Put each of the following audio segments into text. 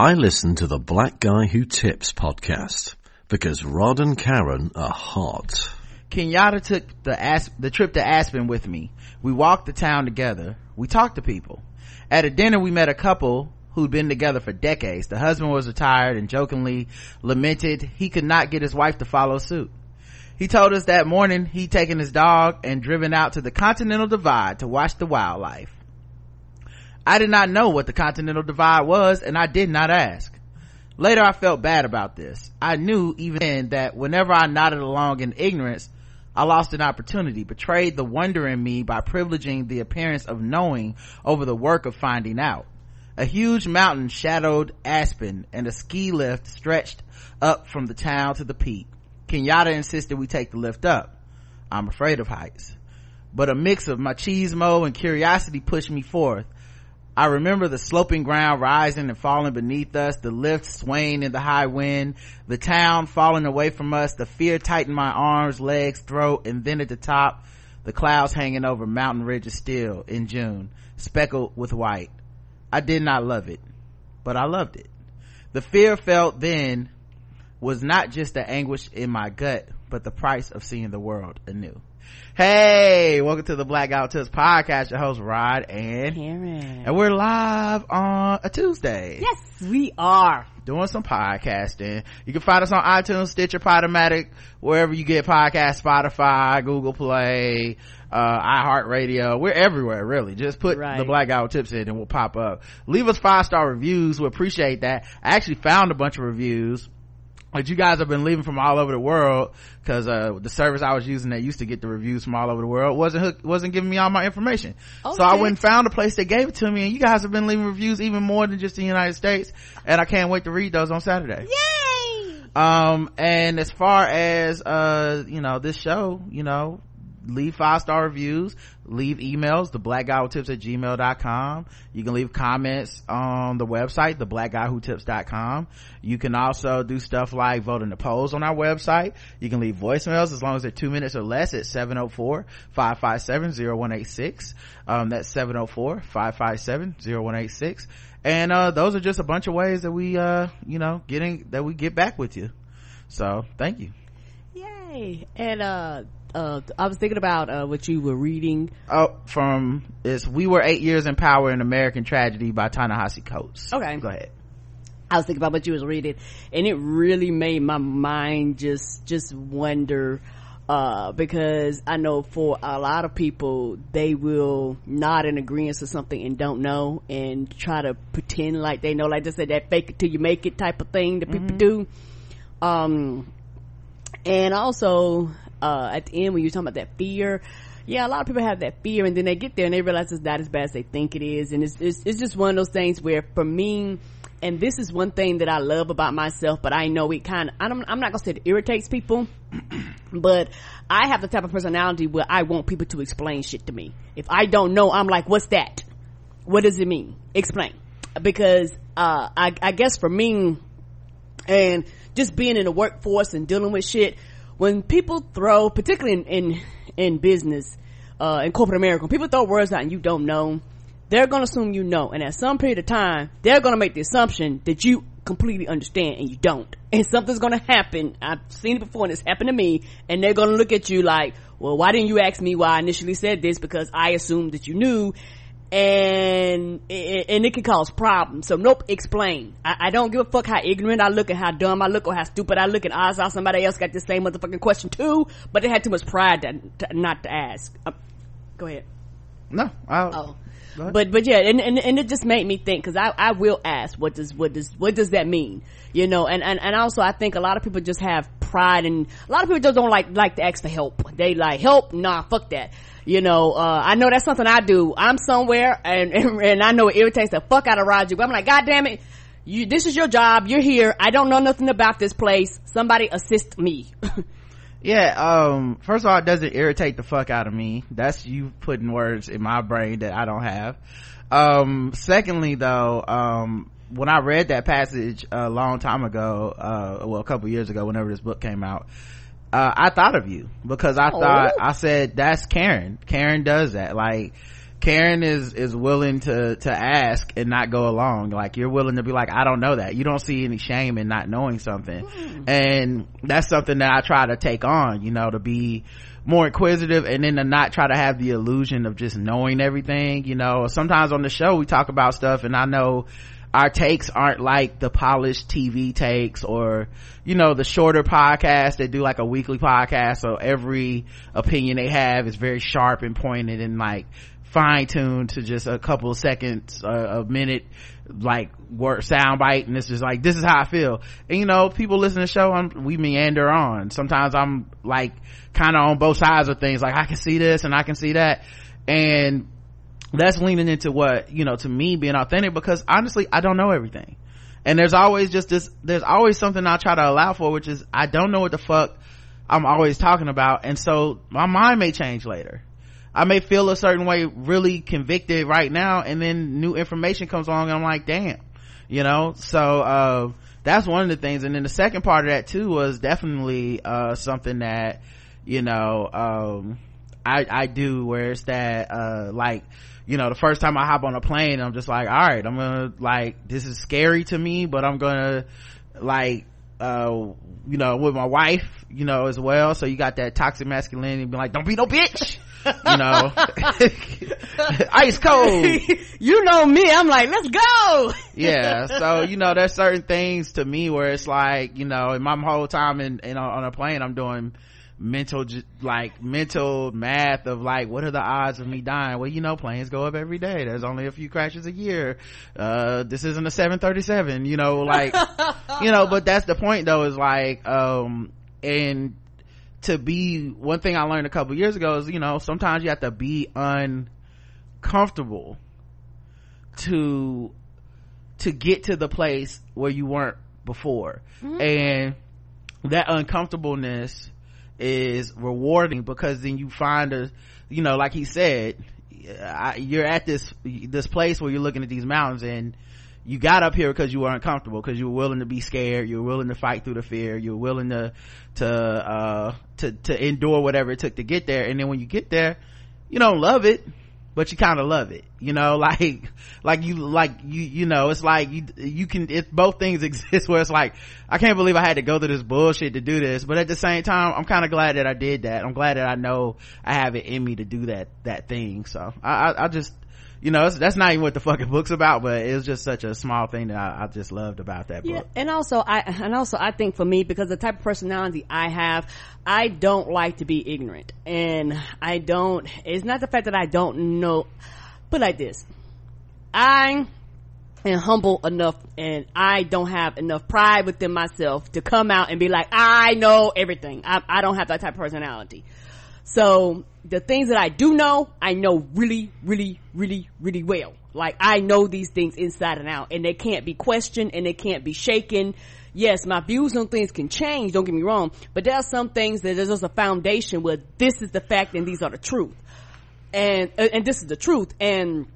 I listen to the Black Guy Who Tips podcast because Rod and Karen are hot. Kenyatta took the Asp- the trip to Aspen with me. We walked the town together. We talked to people. At a dinner, we met a couple who'd been together for decades. The husband was retired and jokingly lamented he could not get his wife to follow suit. He told us that morning he'd taken his dog and driven out to the Continental Divide to watch the wildlife. I did not know what the Continental Divide was and I did not ask. Later I felt bad about this. I knew even then that whenever I nodded along in ignorance, I lost an opportunity, betrayed the wonder in me by privileging the appearance of knowing over the work of finding out. A huge mountain shadowed Aspen and a ski lift stretched up from the town to the peak. Kenyatta insisted we take the lift up. I'm afraid of heights. But a mix of machismo and curiosity pushed me forth. I remember the sloping ground rising and falling beneath us, the lift swaying in the high wind, the town falling away from us, the fear tightened my arms, legs, throat, and then at the top, the clouds hanging over mountain ridges still in June, speckled with white. I did not love it, but I loved it. The fear felt then was not just the anguish in my gut, but the price of seeing the world anew. Hey, welcome to the Black Guy Tips podcast. Your host Rod and Karen. and we're live on a Tuesday. Yes, we are. Doing some podcasting. You can find us on iTunes, Stitcher, Podomatic, wherever you get podcasts, Spotify, Google Play, uh, iHeartRadio. We're everywhere, really. Just put Right. the Black Guy Tips in and we'll pop up. Leave us five star reviews. We appreciate that. I actually found a bunch of reviews that you guys have been leaving from all over the world because uh the service i was using that used to get the reviews from all over the world wasn't hook, wasn't giving me all my information. So i went and found a place that gave it to me and you guys have been leaving reviews even more than just the united states and i can't wait to read those on saturday. Yay! um and as far as uh you know this show you know leave five star reviews leave emails the black guy who tips at gmail.com you can leave comments on the website the black guy who tips.com you can also do stuff like vote in the polls on our website. You can leave voicemails as long as they're two minutes or less at 704-557-0186 um that's 704-557-0186 and uh those are just a bunch of ways that we uh you know getting that we get back with you. So thank you. Yay! And uh, uh, I was thinking about uh what you were reading. oh from it's we were eight years in power in american tragedy by ta-nehisi coates Okay. go ahead I was thinking about what you was reading, and it really made my mind just just wonder. Uh, because I know for a lot of people, they will nod in agreement to something and don't know and try to pretend like they know, like they said, that fake it till you make it type of thing that people do. Um, and also uh at the end when you're talking about that fear yeah a lot of people have that fear and then they get there and they realize it's not as bad as they think it is and it's it's, it's just one of those things where for me and this is one thing that I love about myself, but I know it kind of, I'm, I'm not gonna say it irritates people, but I have the type of personality where I want people to explain shit to me. If I don't know, I'm like, what's that? What does it mean? Explain. Because, uh, I, I guess for me, and just being in the workforce and dealing with shit when people throw particularly in in, in business uh in corporate america when people throw words out and you don't know they're gonna assume you know. And at some period of time they're gonna make the assumption that you completely understand and you don't. And something's gonna happen. I've seen it before and it's happened to me. And they're gonna look at you like well why didn't you ask me why i initially said this? Because i assumed that you knew and and it can cause problems. So nope, explain. I, I don't give a fuck how ignorant I look and how dumb I look or how stupid I look and odds are somebody else got the same motherfucking question too, but they had too much pride to, to not to ask. Um, go ahead. no I'll, Oh. But but yeah, and, and and it just made me think because I I will ask what does what does what does that mean? You know, and and and also I think a lot of people just have pride and a lot of people just don't like like to ask for help. They like help, nah, fuck that. You know, uh, I know that's something I do. I'm somewhere and and, and I know it irritates the fuck out of Roger. But I'm like, God damn it, you this is your job. You're here. I don't know nothing about this place. Somebody assist me. yeah um first of all it doesn't irritate the fuck out of me that's you putting words in my brain that i don't have um secondly though um when i read that passage a long time ago uh well a couple years ago whenever this book came out uh i thought of you because i thought Oh. i said that's karen karen does that like Karen is is willing to to ask and not go along. Like you're willing to be like, I don't know that. You don't see any shame in not knowing something, mm. and that's something that I try to take on. You know, to be more inquisitive and then to not try to have the illusion of just knowing everything. You know, sometimes on the show we talk about stuff, and I know our takes aren't like the polished TV takes or, you know, the shorter podcasts that do like a weekly podcast. So every opinion they have is very sharp and pointed and like fine tuned to just a couple of seconds, uh, a minute, like word sound bite. And it's just like, this is how I feel. And you know, people listen to the show, I'm, we meander on. Sometimes I'm like kind of on both sides of things. Like I can see this and I can see that. And that's leaning into what, you know, to me being authentic because honestly, I don't know everything. And there's always just this, there's always something I try to allow for, which is I don't know what the fuck I'm always talking about. And so my mind may change later I may feel a certain way really convicted right now and then new information comes along and I'm like, damn, you know? So, uh, that's one of the things. And then the second part of that too was definitely, uh, something that, you know, um, I, I do where it's that, uh, like, you know, the first time I hop on a plane, I'm just like, all right, I'm gonna, like, this is scary to me, but I'm gonna, like, uh, you know, with my wife, you know, as well. So you got that toxic masculinity, be like, don't be no bitch. You know? Ice cold. You know me i'm like let's go. Yeah so you know there's certain things to me where it's like you know in my whole time in, in on a plane i'm doing mental like mental math of like what are the odds of me dying? Well you know planes go up every day. There's only a few crashes a year. Uh this isn't a 737 you know like you know but that's the point though is like um and to be one thing i learned a couple years ago is you know sometimes you have to be uncomfortable to to get to the place where you weren't before. Mm-hmm. and that uncomfortableness is rewarding because then you find a you know like he said you're at this this place where you're looking at these mountains and you got up here because you were uncomfortable because you were willing to be scared you were willing to fight through the fear you were willing to to uh to to endure whatever it took to get there. And then when you get there you don't love it but you kind of love it you know like like you like you you know it's like you you can it both things exist where it's like i can't believe i had to go through this bullshit to do this but at the same time i'm kind of glad that i did that. I'm glad that i know i have it in me to do that that thing so i i, I just you know that's not even what the fucking book's about but it was just such a small thing that I, I, just loved about that book. yeah and also i and also i think for me because the type of personality i have i don't like to be ignorant. And i don't it's not the fact that i don't know but like this. I am humble enough and i don't have enough pride within myself to come out and be like i know everything. I, I don't have that type of personality so the things that I do know, I know really, really, really, really well. Like I know these things inside and out and they can't be questioned and they can't be shaken. Yes, my views on things can change, don't get me wrong, but there are some things that there's just a foundation where this is the fact and these are the truth. And, uh, and this is the truth. And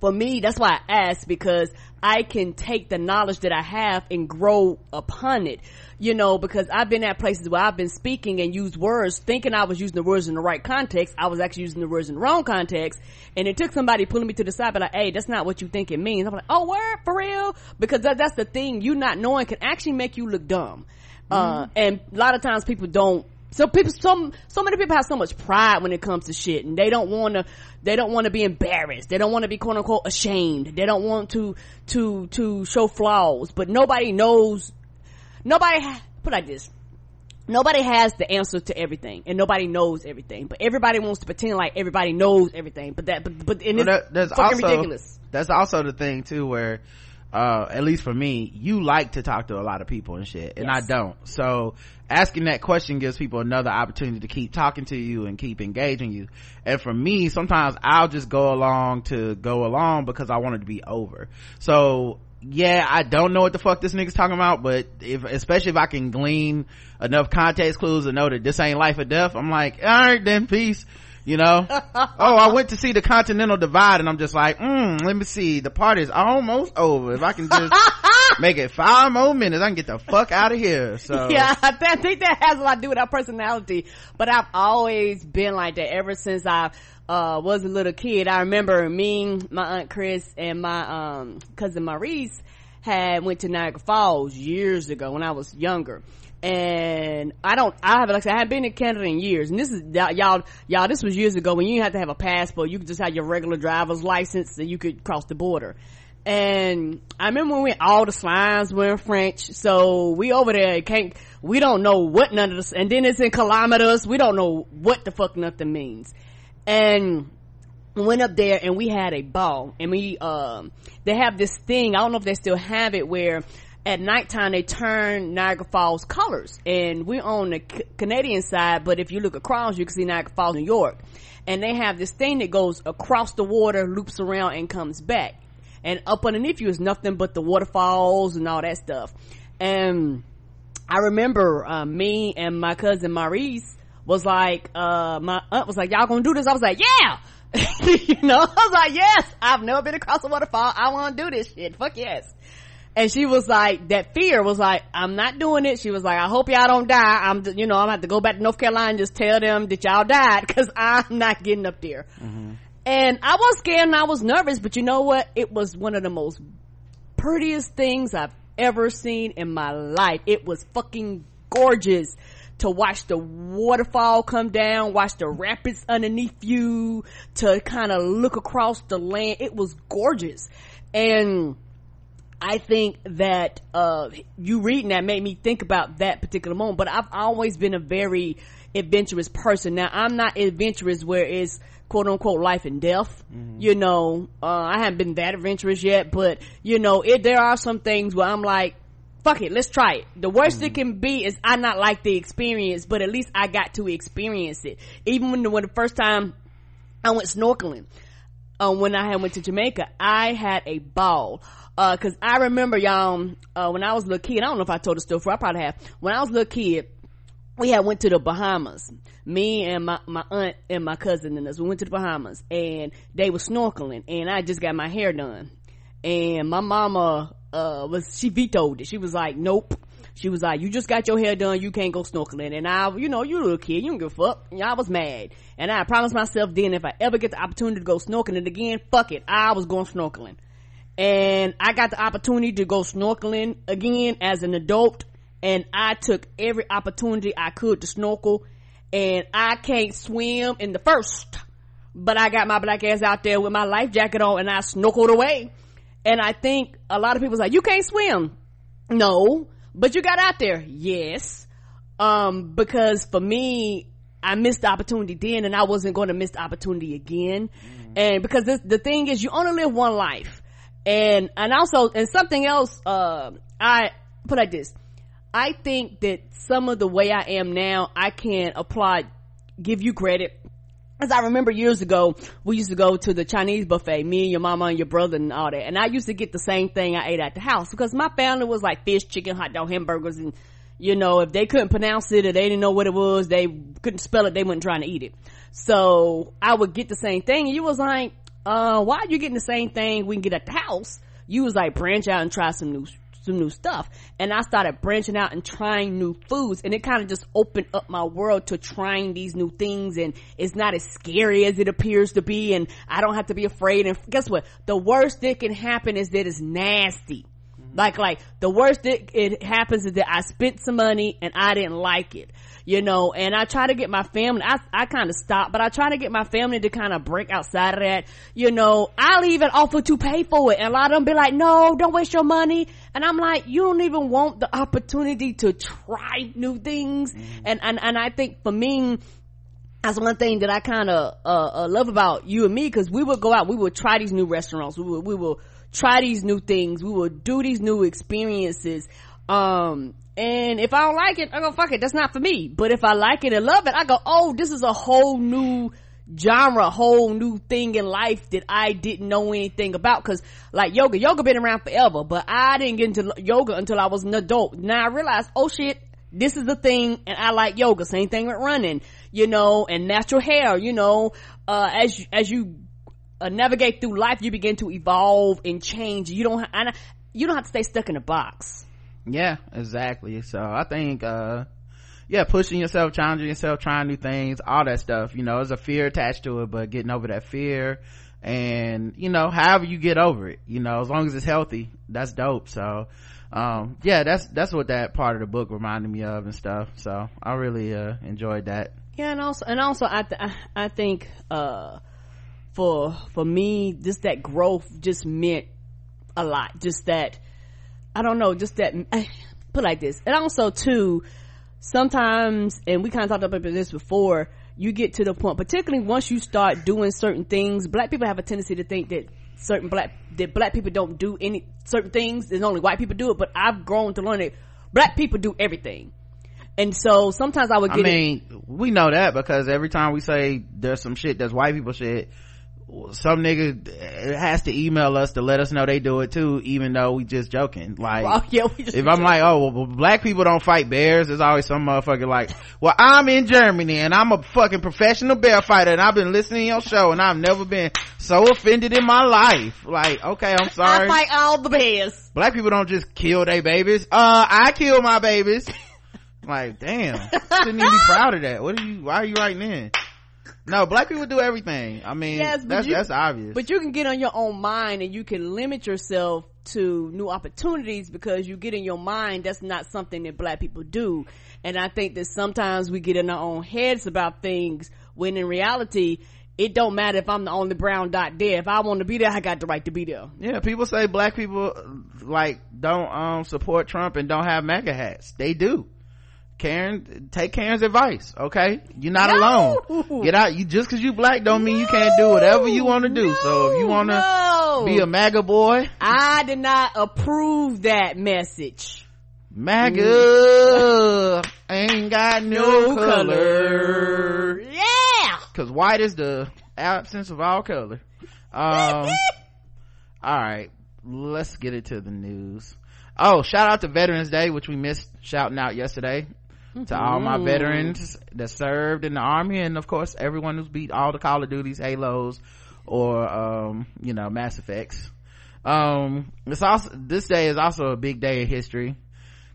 for me, that's why I ask because I can take the knowledge that I have and grow upon it you know, because I've been at places where I've been speaking and used words thinking I was using the words in the right context. I was actually using the words in the wrong context. And it took somebody pulling me to the side, but like, hey, that's not what you think it means. I'm like, oh, word, for real? Because that, that's the thing. You not knowing can actually make you look dumb. Uh, mm-hmm. and a lot of times people don't so people some so many people have so much pride when it comes to shit and they don't want to they don't want to be embarrassed they don't want to be quote unquote ashamed they don't want to to to show flaws but nobody knows nobody put like this nobody has the answer to everything and nobody knows everything but everybody wants to pretend like everybody knows everything but that but but and well, that, that's fucking also, ridiculous that's also the thing too where uh, at least for me, you like to talk to a lot of people and shit, and yes. I don't. So asking that question gives people another opportunity to keep talking to you and keep engaging you. And for me, sometimes I'll just go along to go along because I want it to be over. So yeah, I don't know what the fuck this nigga's talking about, but if, especially if I can glean enough context clues to know that this ain't life or death, I'm like, alright then, peace. You know? oh, I went to see the Continental Divide and I'm just like, mm, let me see, the party's almost over. If I can just make it five more minutes, I can get the fuck out of here. So. Yeah, I think that has a lot to do with our personality, but I've always been like that ever since I've uh, was a little kid, I remember me, my aunt Chris, and my, um, cousin Maurice had went to Niagara Falls years ago when I was younger. And I don't, I haven't, like I haven't been in Canada in years. And this is, y'all, y'all, this was years ago when you didn't have to have a passport. You could just have your regular driver's license and you could cross the border. And I remember when we, all the slimes were in French. So we over there can't, we don't know what none of this, and then it's in kilometers. We don't know what the fuck nothing means. And went up there and we had a ball and we, um, they have this thing, I don't know if they still have it where at nighttime they turn Niagara Falls colors and we're on the C- Canadian side, but if you look across, you can see Niagara Falls, New York. And they have this thing that goes across the water, loops around and comes back and up underneath you is nothing but the waterfalls and all that stuff. And I remember uh, me and my cousin Maurice was like, uh, my aunt was like, y'all gonna do this? I was like, yeah! you know, I was like, yes, I've never been across a waterfall. I wanna do this shit. Fuck yes. And she was like, that fear was like, I'm not doing it. She was like, I hope y'all don't die. I'm, you know, I'm gonna have to go back to North Carolina and just tell them that y'all died because I'm not getting up there. Mm-hmm. And I was scared and I was nervous, but you know what? It was one of the most prettiest things I've ever seen in my life. It was fucking gorgeous to watch the waterfall come down, watch the rapids underneath you, to kind of look across the land. It was gorgeous. And I think that, uh, you reading that made me think about that particular moment, but I've always been a very adventurous person. Now, I'm not adventurous where it's, quote unquote life and death. Mm-hmm. You know, uh, I haven't been that adventurous yet, but you know, it, there are some things where I'm like, fuck it, let's try it. The worst mm-hmm. it can be is I not like the experience, but at least I got to experience it. Even when the, when the first time I went snorkeling, uh, when I had went to Jamaica, I had a ball. Uh, cause I remember y'all, uh, when I was a little kid, I don't know if I told the story I probably have. When I was a little kid, we had went to the Bahamas. Me and my, my aunt and my cousin and us, we went to the Bahamas and they were snorkeling and I just got my hair done. And my mama, uh, was, she vetoed it. She was like, nope. She was like, you just got your hair done, you can't go snorkeling. And I, you know, you little kid, you don't give a fuck. And I was mad. And I promised myself then if I ever get the opportunity to go snorkeling again, fuck it. I was going snorkeling. And I got the opportunity to go snorkeling again as an adult and I took every opportunity I could to snorkel and I can't swim in the first, but I got my black ass out there with my life jacket on and I snorkeled away. And I think a lot of people like, you can't swim. No, but you got out there. Yes. Um, because for me, I missed the opportunity then and I wasn't going to miss the opportunity again. Mm-hmm. And because this, the thing is you only live one life. And, and also, and something else, uh, I put like this I think that some of the way I am now, I can apply, give you credit. As I remember years ago, we used to go to the Chinese buffet, me and your mama and your brother and all that. And I used to get the same thing I ate at the house because my family was like fish, chicken, hot dog, hamburgers. And, you know, if they couldn't pronounce it or they didn't know what it was, they couldn't spell it, they weren't trying to eat it. So I would get the same thing. And you was like, uh, why are you getting the same thing we can get at the house? You was like, branch out and try some new some new stuff. And I started branching out and trying new foods and it kind of just opened up my world to trying these new things and it's not as scary as it appears to be and I don't have to be afraid. And guess what? The worst that can happen is that it's nasty. Like, like the worst that it happens is that I spent some money and I didn't like it you know, and I try to get my family, I, I kind of stop, but I try to get my family to kind of break outside of that, you know, I'll even offer to pay for it. And a lot of them be like, no, don't waste your money. And I'm like, you don't even want the opportunity to try new things. Mm-hmm. And, and, and I think for me, that's one thing that I kind of uh, uh, love about you and me because we would go out, we would try these new restaurants, we would, we will try these new things, we will do these new experiences. Um, and if I don't like it, I go, fuck it, that's not for me. But if I like it and love it, I go, oh, this is a whole new genre, whole new thing in life that I didn't know anything about. Cause like yoga, yoga been around forever, but I didn't get into yoga until I was an adult. Now I realized, oh shit, this is the thing and I like yoga. Same thing with running, you know, and natural hair, you know, uh, as, as you uh, navigate through life, you begin to evolve and change. You don't, ha- you don't have to stay stuck in a box yeah exactly. So i think uh yeah pushing yourself challenging yourself trying new things all that stuff you know there's a fear attached to it but getting over that fear and you know however you get over it you know as long as it's healthy that's dope. So um yeah that's that's what that part of the book reminded me of and stuff. So i really uh enjoyed that. Yeah and also and also i th- i think uh for for me just that growth just meant a lot. Just that i don't know just that eh, put like this. And also too sometimes and we kind of talked about this before you get to the point particularly once you start doing certain things black people have a tendency to think that certain black that black people don't do any certain things there's only white people do it but i've grown to learn that black people do everything. And so sometimes i would get i mean it, we know that because every time we say there's some shit that's white people shit some nigga has to email us to let us know they do it too, even though we just joking. Like, well, yeah, just if I'm joking. like, oh, well, black people don't fight bears, there's always some motherfucker like, well, I'm in Germany and I'm a fucking professional bear fighter and I've been listening to your show and I've never been so offended in my life. Like, okay, I'm sorry. I fight all the bears. Black people don't just kill their babies. Uh, I kill my babies. like, damn. Shouldn't even be proud of that. What are you, why are you writing in? No black people do everything i mean yes, that's you, that's obvious but you can get on your own mind and you can limit yourself to new opportunities because you get in your mind that's not something that black people do and i think that sometimes we get in our own heads about things when in reality it don't matter if I'm the only brown dot there. If I want to be there, I got the right to be there. Yeah, people say black people like don't um support Trump and don't have MAGA hats. They do. Karen, take Karen's advice, okay? You're not no. alone. Get out. You just cause you black don't mean no. you can't do whatever you want to do. No. So if you want to be a MAGA boy, I did not approve that message. MAGA mm. ain't got no, color. color. Yeah. Cause white is the absence of all color. Um, all right. Let's get into the news. Oh, shout out to Veterans Day, which we missed shouting out yesterday mm-hmm. to all my veterans that served in the army and of course everyone who's beat all the call of duties halos or um, you know mass effects um it's also this day is also a big day in history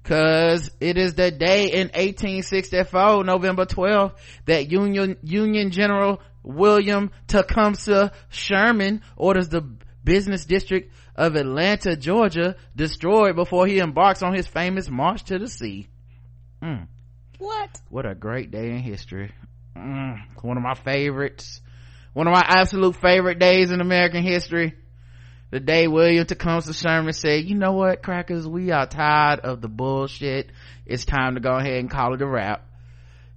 because it is the day in 1864 november 12th that union union general william tecumseh sherman orders the business district of atlanta georgia destroyed before he embarks on his famous march to the sea mm. What? What a great day in history. Mm, one of my favorites. One of my absolute favorite days in American history. The day William Tecumseh Sherman said, you know what, crackers, we are tired of the bullshit. It's time to go ahead and call it a wrap.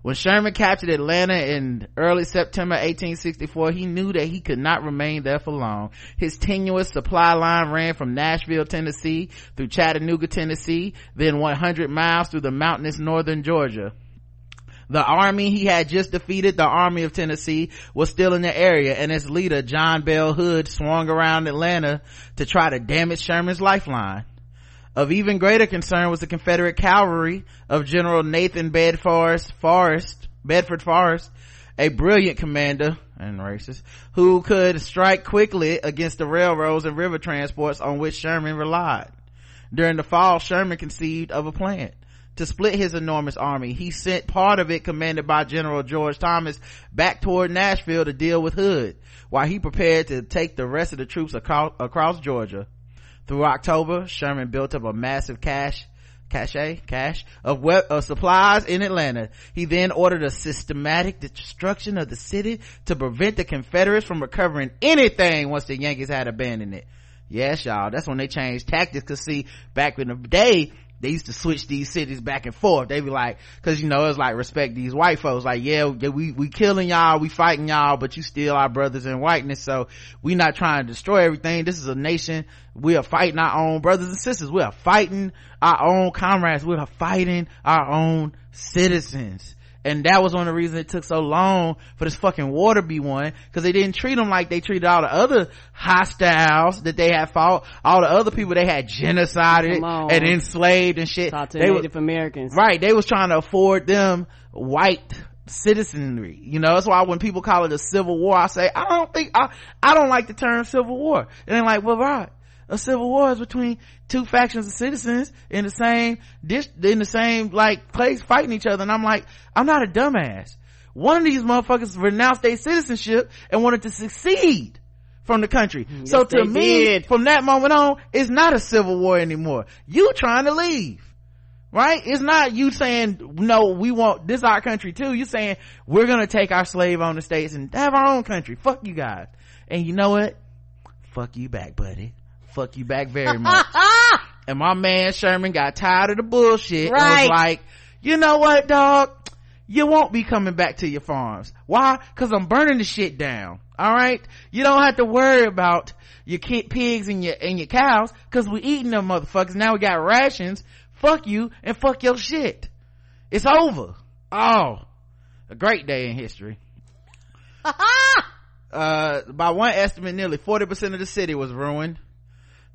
When Sherman captured Atlanta in early September 1864, he knew that he could not remain there for long. His tenuous supply line ran from Nashville, Tennessee through Chattanooga, Tennessee, then 100 miles through the mountainous northern Georgia. The army he had just defeated, the army of Tennessee, was still in the area and its leader, John Bell Hood, swung around Atlanta to try to damage Sherman's lifeline. Of even greater concern was the Confederate cavalry of General Nathan Bedford Forrest, Bedford Forrest, a brilliant commander and racist who could strike quickly against the railroads and river transports on which Sherman relied. During the fall, Sherman conceived of a plan to split his enormous army. He sent part of it commanded by General George Thomas back toward Nashville to deal with Hood while he prepared to take the rest of the troops across, across Georgia. Through October, Sherman built up a massive cache cache cache of, of supplies in Atlanta. He then ordered a systematic destruction of the city to prevent the Confederates from recovering anything once the Yankees had abandoned it. Yes, y'all. That's when they changed tactics. Cause see, back in the day, they used to switch these cities back and forth. They be like, cause you know, it's like respect these white folks. Like, yeah, we, we killing y'all, we fighting y'all, but you still our brothers in whiteness. So we not trying to destroy everything. This is a nation. We are fighting our own brothers and sisters. We are fighting our own comrades. We are fighting our own citizens and that was one of the reasons it took so long for this fucking war to be won because they didn't treat them like they treated all the other hostiles that they had fought. All the other people they had genocided and enslaved and shit. Talk to they native were, americans. Right they was trying to afford them white citizenry you know? That's why when people call it a civil war i say i don't think i i don't like the term civil war. And they're like well right a civil war is between two factions of citizens in the same dish, in the same like place fighting each other. And I'm like, I'm not a dumbass. One of these motherfuckers renounced their citizenship and wanted to succeed from the country. Mm, Yes, so to me, did. from that moment on, it's not a civil war anymore. You trying to leave. Right? It's not you saying, no, we want, this our country too. You saying, we're gonna take our slave owner states and have our own country. Fuck you guys. And you know what? Fuck you back, buddy. Fuck you back very much. and my man Sherman got tired of the bullshit and Right. was like, you know what, dog? You won't be coming back to your farms. Why? Cause I'm burning the shit down. Alright? You don't have to worry about your kid pigs and your, and your cows cause we eating them motherfuckers. Now we got rations. Fuck you and fuck your shit. It's over. Oh, a great day in history. uh, by one estimate, nearly 40% of the city was ruined.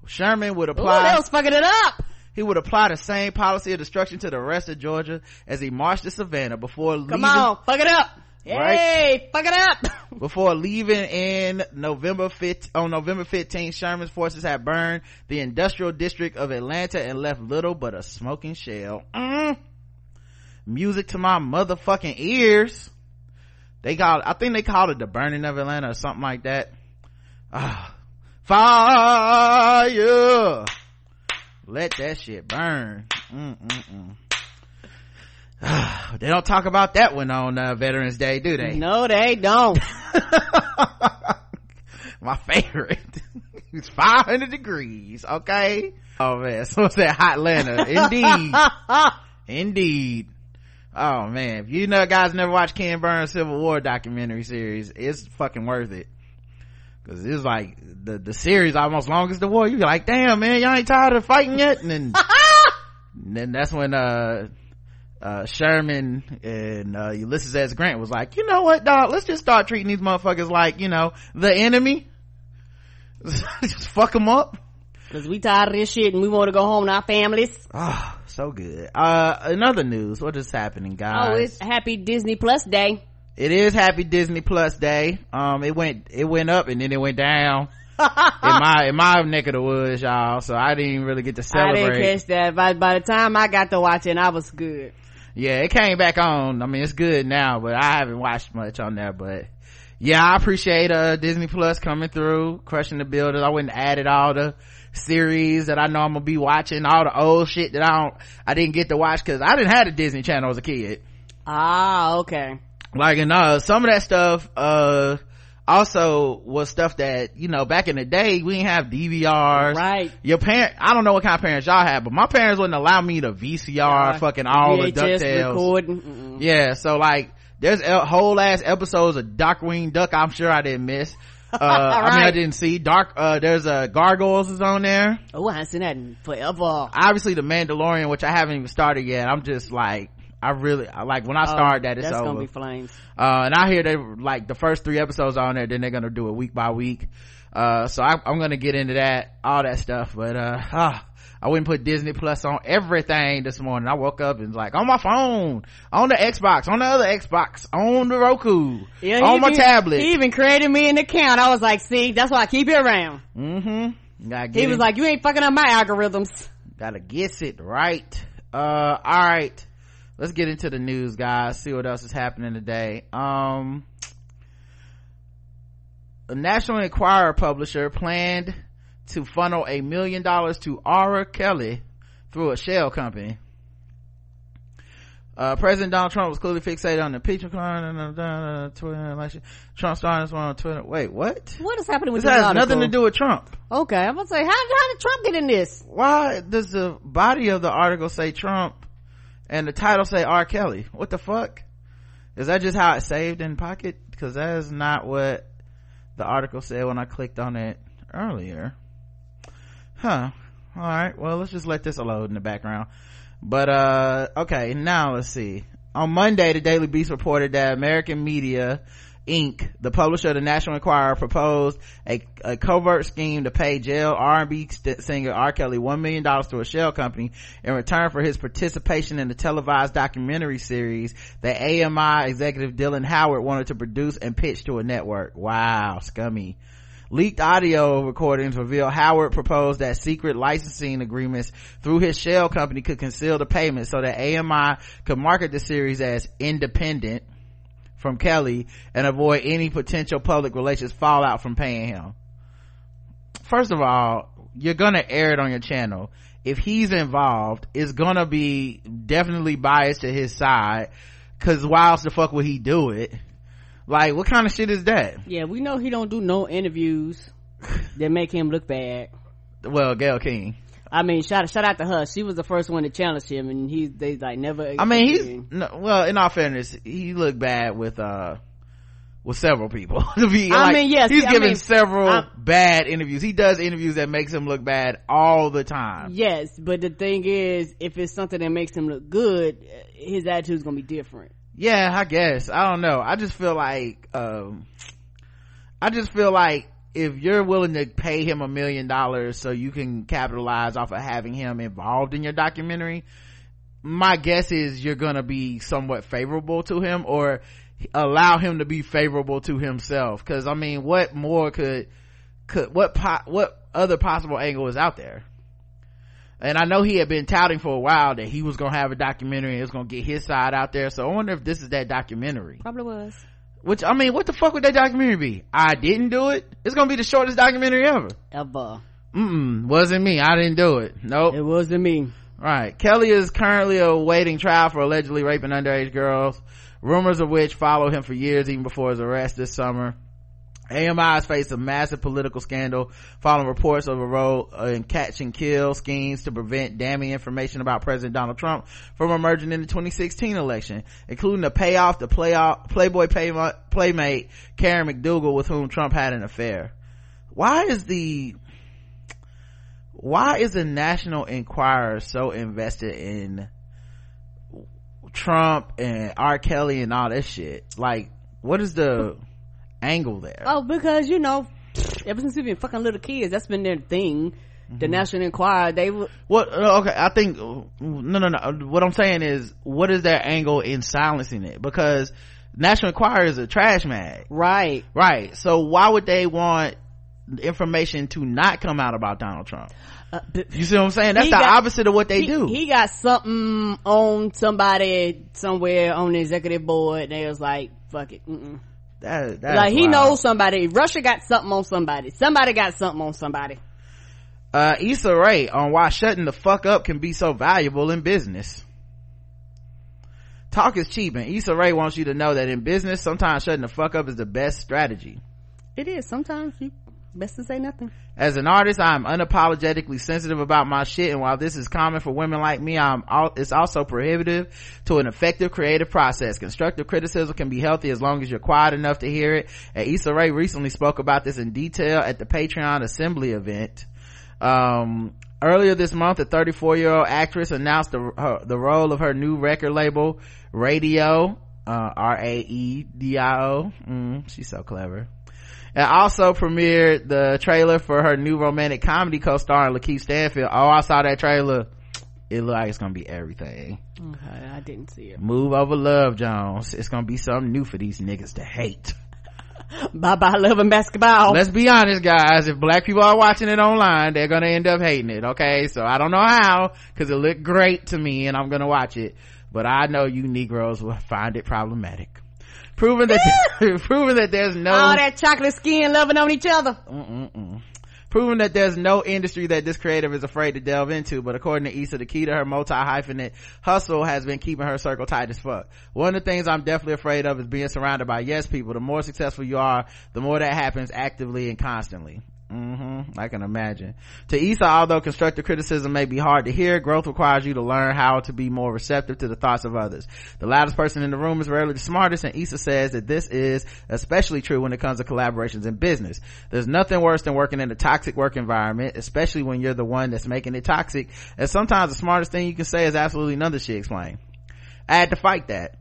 Sherman would Ooh, apply they was fucking it up. he would apply the same policy of destruction to the rest of Georgia as he marched to Savannah before Come leaving, on, fuck it up. Right. Hey, fuck it up. before leaving in November 5th, on November 15th, Sherman's forces had burned the industrial district of Atlanta and left little but a smoking shell. Mm. Music to my motherfucking ears. They call I think they called it the burning of Atlanta or something like that. Ah, fire. Let that shit burn. Mm-mm-mm. they don't talk about that one on uh, Veterans Day, do they? no, they don't. my favorite it's 500 degrees okay oh man so it's that hot atlanta indeed indeed oh man if you know guys never watched ken burns civil war documentary series it's fucking worth it because it's like the the series almost long as the war you're like damn man y'all ain't tired of fighting yet and then, and then that's when uh uh, Sherman and uh, Ulysses S. Grant was like, you know what, dog? Let's just start treating these motherfuckers like, you know, the enemy. just fuck them up. Cause we tired of this shit and we want to go home to our families. Oh, so good. Uh, another news. What is happening, guys? Oh, it's happy Disney Plus Day. It is Happy Disney Plus Day. Um, it went, it went up and then it went down. in my in my neck of the woods, y'all. So I didn't really get to celebrate I didn't catch that. By, by the time I got to watching, I was good. yeah it came back on i mean it's good now but i haven't watched much on there but yeah i appreciate uh disney plus coming through crushing the builders i went and added all the series that i know i'm gonna be watching all the old shit that i don't i didn't get to watch because i didn't have a disney channel as a kid Ah, okay. Like and uh some of that stuff uh also was stuff that you know back in the day we didn't have dvrs Right. your parent i don't know what kind of parents y'all had but my parents wouldn't allow me to vcr fucking all the VHS ducktales. yeah so like there's a whole ass episodes of darkwing duck i'm sure i didn't miss. Uh i mean i didn't see dark uh there's a gargoyles is on there. Oh, I haven't seen that in forever. obviously the mandalorian which i haven't even started yet. I'm just like i really I like when i start that it's Oh, That's over gonna be flames. uh and i hear they like the first three episodes on there then they're gonna do it week by week uh so I, i'm gonna get into that all that stuff but uh ah, I wouldn't put Disney Plus on everything this morning. I woke up and was like on my phone, on the Xbox, on the other Xbox, on the Roku, Yeah, on my even- tablet. He even created me an account. I was like, see, that's why I keep you around. mm-hmm. He was like, you ain't fucking up my algorithms. gotta guess it right. Uh, all right. Let's get into the news, guys. See what else is happening today. Um, a National Enquirer publisher planned to funnel a million dollars to R. Kelly through a shell company. Uh, President Donald Trump was clearly fixated on the impeachment Twitter election. Trump started this one on Twitter. Wait, what? What is happening with This this, has nothing to do with Trump. Okay, I'm gonna say, how, how did Trump get in this? why does the body of the article say Trump and the title say R. Kelly? What the fuck? Is that just how it saved in Pocket? Because that is not what the article said when I clicked on it earlier. Huh. Alright, well let's just let this load in the background. But uh okay, now let's see. On Monday, the Daily Beast reported that American Media Inc., the publisher of the National Enquirer, proposed a, a covert scheme to pay jail R&B st- singer R. Kelly $1 million to a shell company in return for his participation in the televised documentary series that AMI executive Dylan Howard wanted to produce and pitch to a network. Wow, scummy. Leaked audio recordings reveal Howard proposed that secret licensing agreements through his shell company could conceal the payment so that AMI could market the series as independent from Kelly and avoid any potential public relations fallout from paying him. First of all, you're gonna air it on your channel. If he's involved, it's gonna be definitely biased to his side. Cause why else the fuck would he do it? Like, what kind of shit is that? Yeah, we know he don't do no interviews that make him look bad. Well, Gayle King. I mean, shout shout out to her. She was the first one to challenge him, and he they like never. I mean, he's no, well. In all fairness, he looked bad with uh with several people. to be, I like, mean, yes, he's I given mean, several I'm- bad interviews. He does interviews that makes him look bad all the time. Yes, but the thing is, if it's something that makes him look good, his attitude's gonna be different. Yeah, I guess. I don't know. I just feel like, um, I just feel like if you're willing to pay him a million dollars so you can capitalize off of having him involved in your documentary, my guess is you're gonna be somewhat favorable to him or allow him to be favorable to himself. Cause I mean, what more could, could, what po- what other possible angle is out there? and I know he had been touting for a while that he was gonna have a documentary and it was gonna get his side out there. So I wonder if this is that documentary. Probably was. Which I mean, what the fuck would that documentary be? I didn't do it. It's gonna be the shortest documentary ever. Ever. Mm wasn't me. I didn't do it. Nope. It wasn't me. Right. Kelly is currently awaiting trial for allegedly raping underage girls. Rumors of which followed him for years, even before his arrest this summer. AMI has faced a massive political scandal following reports of a role in catch and kill schemes to prevent damning information about President Donald Trump from emerging in the 2016 election, including the payoff to playoff, Playboy playmate Karen McDougal with whom Trump had an affair. Why is the why is the National Enquirer so invested in Trump and R. Kelly and all this shit? Like, what is the angle there? Oh, because you know, ever since we've been fucking little kids, that's been their thing. Mm-hmm. The National Enquirer, they were What? uh, Okay, I think no, no, no. What I'm saying is, what is their angle in silencing it? Because National Enquirer is a trash mag, right. right? So why would they want information to not come out about Donald Trump? Uh, You see what I'm saying? That's the got- opposite of what they he, do. He got something on somebody somewhere on the executive board. And they was like, "Fuck it." Mm-mm. That, that's Like he wild. knows somebody. Russia got something on somebody. Somebody got something on somebody. uh Issa Rae on why shutting the fuck up can be so valuable in business. Talk is cheap and Issa Rae wants you to know that in business, sometimes shutting the fuck up is the best strategy. It is. Sometimes you best to say nothing. As an artist, I'm unapologetically sensitive about my shit and while this is common for women like me, I'm all, it's also prohibitive to an effective creative process. Constructive criticism can be healthy as long as you're quiet enough to hear it. And Issa Rae recently spoke about this in detail at the Patreon Assembly event. Um, earlier this month, a 34 year old actress announced the, her, the role of her new record label, Raedio, uh, R-A-E-D-I-O. Mm, she's so clever. And also premiered the trailer for her new romantic comedy co-star Lakeith Stanfield. Oh, I saw that trailer. It look like it's gonna be everything. Okay, I didn't see it. Move over Love Jones. It's gonna be something new for these niggas to hate. Bye bye, love and basketball. Let's be honest, guys. If black people are watching it online, they're gonna end up hating it. Okay, so I don't know how, cause it looked great to me, and I'm gonna watch it. But I know you Negroes will find it problematic. Proving that, proving that there's no All that chocolate skin loving on each other. Mm-mm-mm. Proving that there's no industry that this creative is afraid to delve into, but according to Issa, the key to her multi-hyphenate hustle has been keeping her circle tight as fuck. One of the things I'm definitely afraid of is being surrounded by yes people. The more successful you are, the more that happens actively and constantly. Mm-hmm. I can imagine. To Issa, although constructive criticism may be hard to hear, growth requires you to learn how to be more receptive to the thoughts of others. The loudest person in the room is rarely the smartest, and Issa says that this is especially true when it comes to collaborations in business. There's nothing worse than working in a toxic work environment, especially when you're the one that's making it toxic, and sometimes the smartest thing you can say is absolutely none of she explained. I had to fight that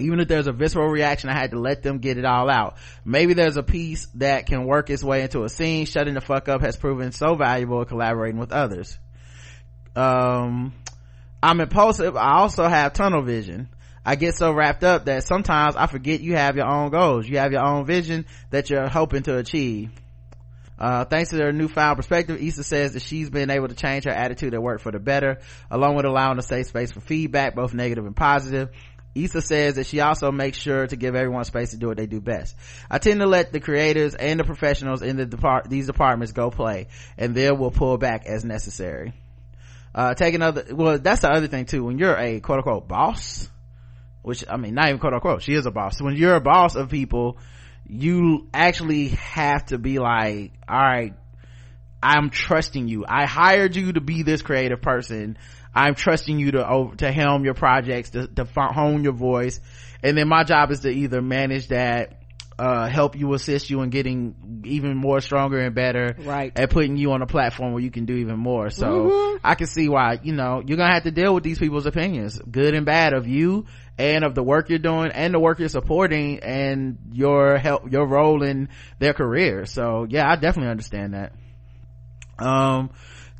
even if there's a visceral reaction, I had to let them get it all out. Maybe there's a piece that can work its way into a scene. Shutting the fuck up has proven so valuable in collaborating with others. Um, I'm impulsive. I also have tunnel vision. I get so wrapped up that sometimes I forget you have your own goals. You have your own vision that you're hoping to achieve. Uh, thanks to their newfound perspective, Issa says that she's been able to change her attitude at work for the better, along with allowing a safe space for feedback, both negative and positive. Issa says that she also makes sure to give everyone space to do what they do best. I tend to let the creators and the professionals in the depart- these departments go play, and then we'll pull back as necessary. Uh, take another, well, that's the other thing too. When you're a quote unquote boss, which, I mean, not even quote unquote, she is a boss. When you're a boss of people, you actually have to be like, all right, I'm trusting you. I hired you to be this creative person. I'm trusting you to over, to helm your projects, to, to hone your voice. And then my job is to either manage that, uh, help you assist you in getting even more stronger and better. Right. And putting you on a platform where you can do even more. So Mhm. I can see why, you know, you're gonna have to deal with these people's opinions, good and bad of you and of the work you're doing and the work you're supporting and your help, your role in their career. So yeah, I definitely understand that. Um,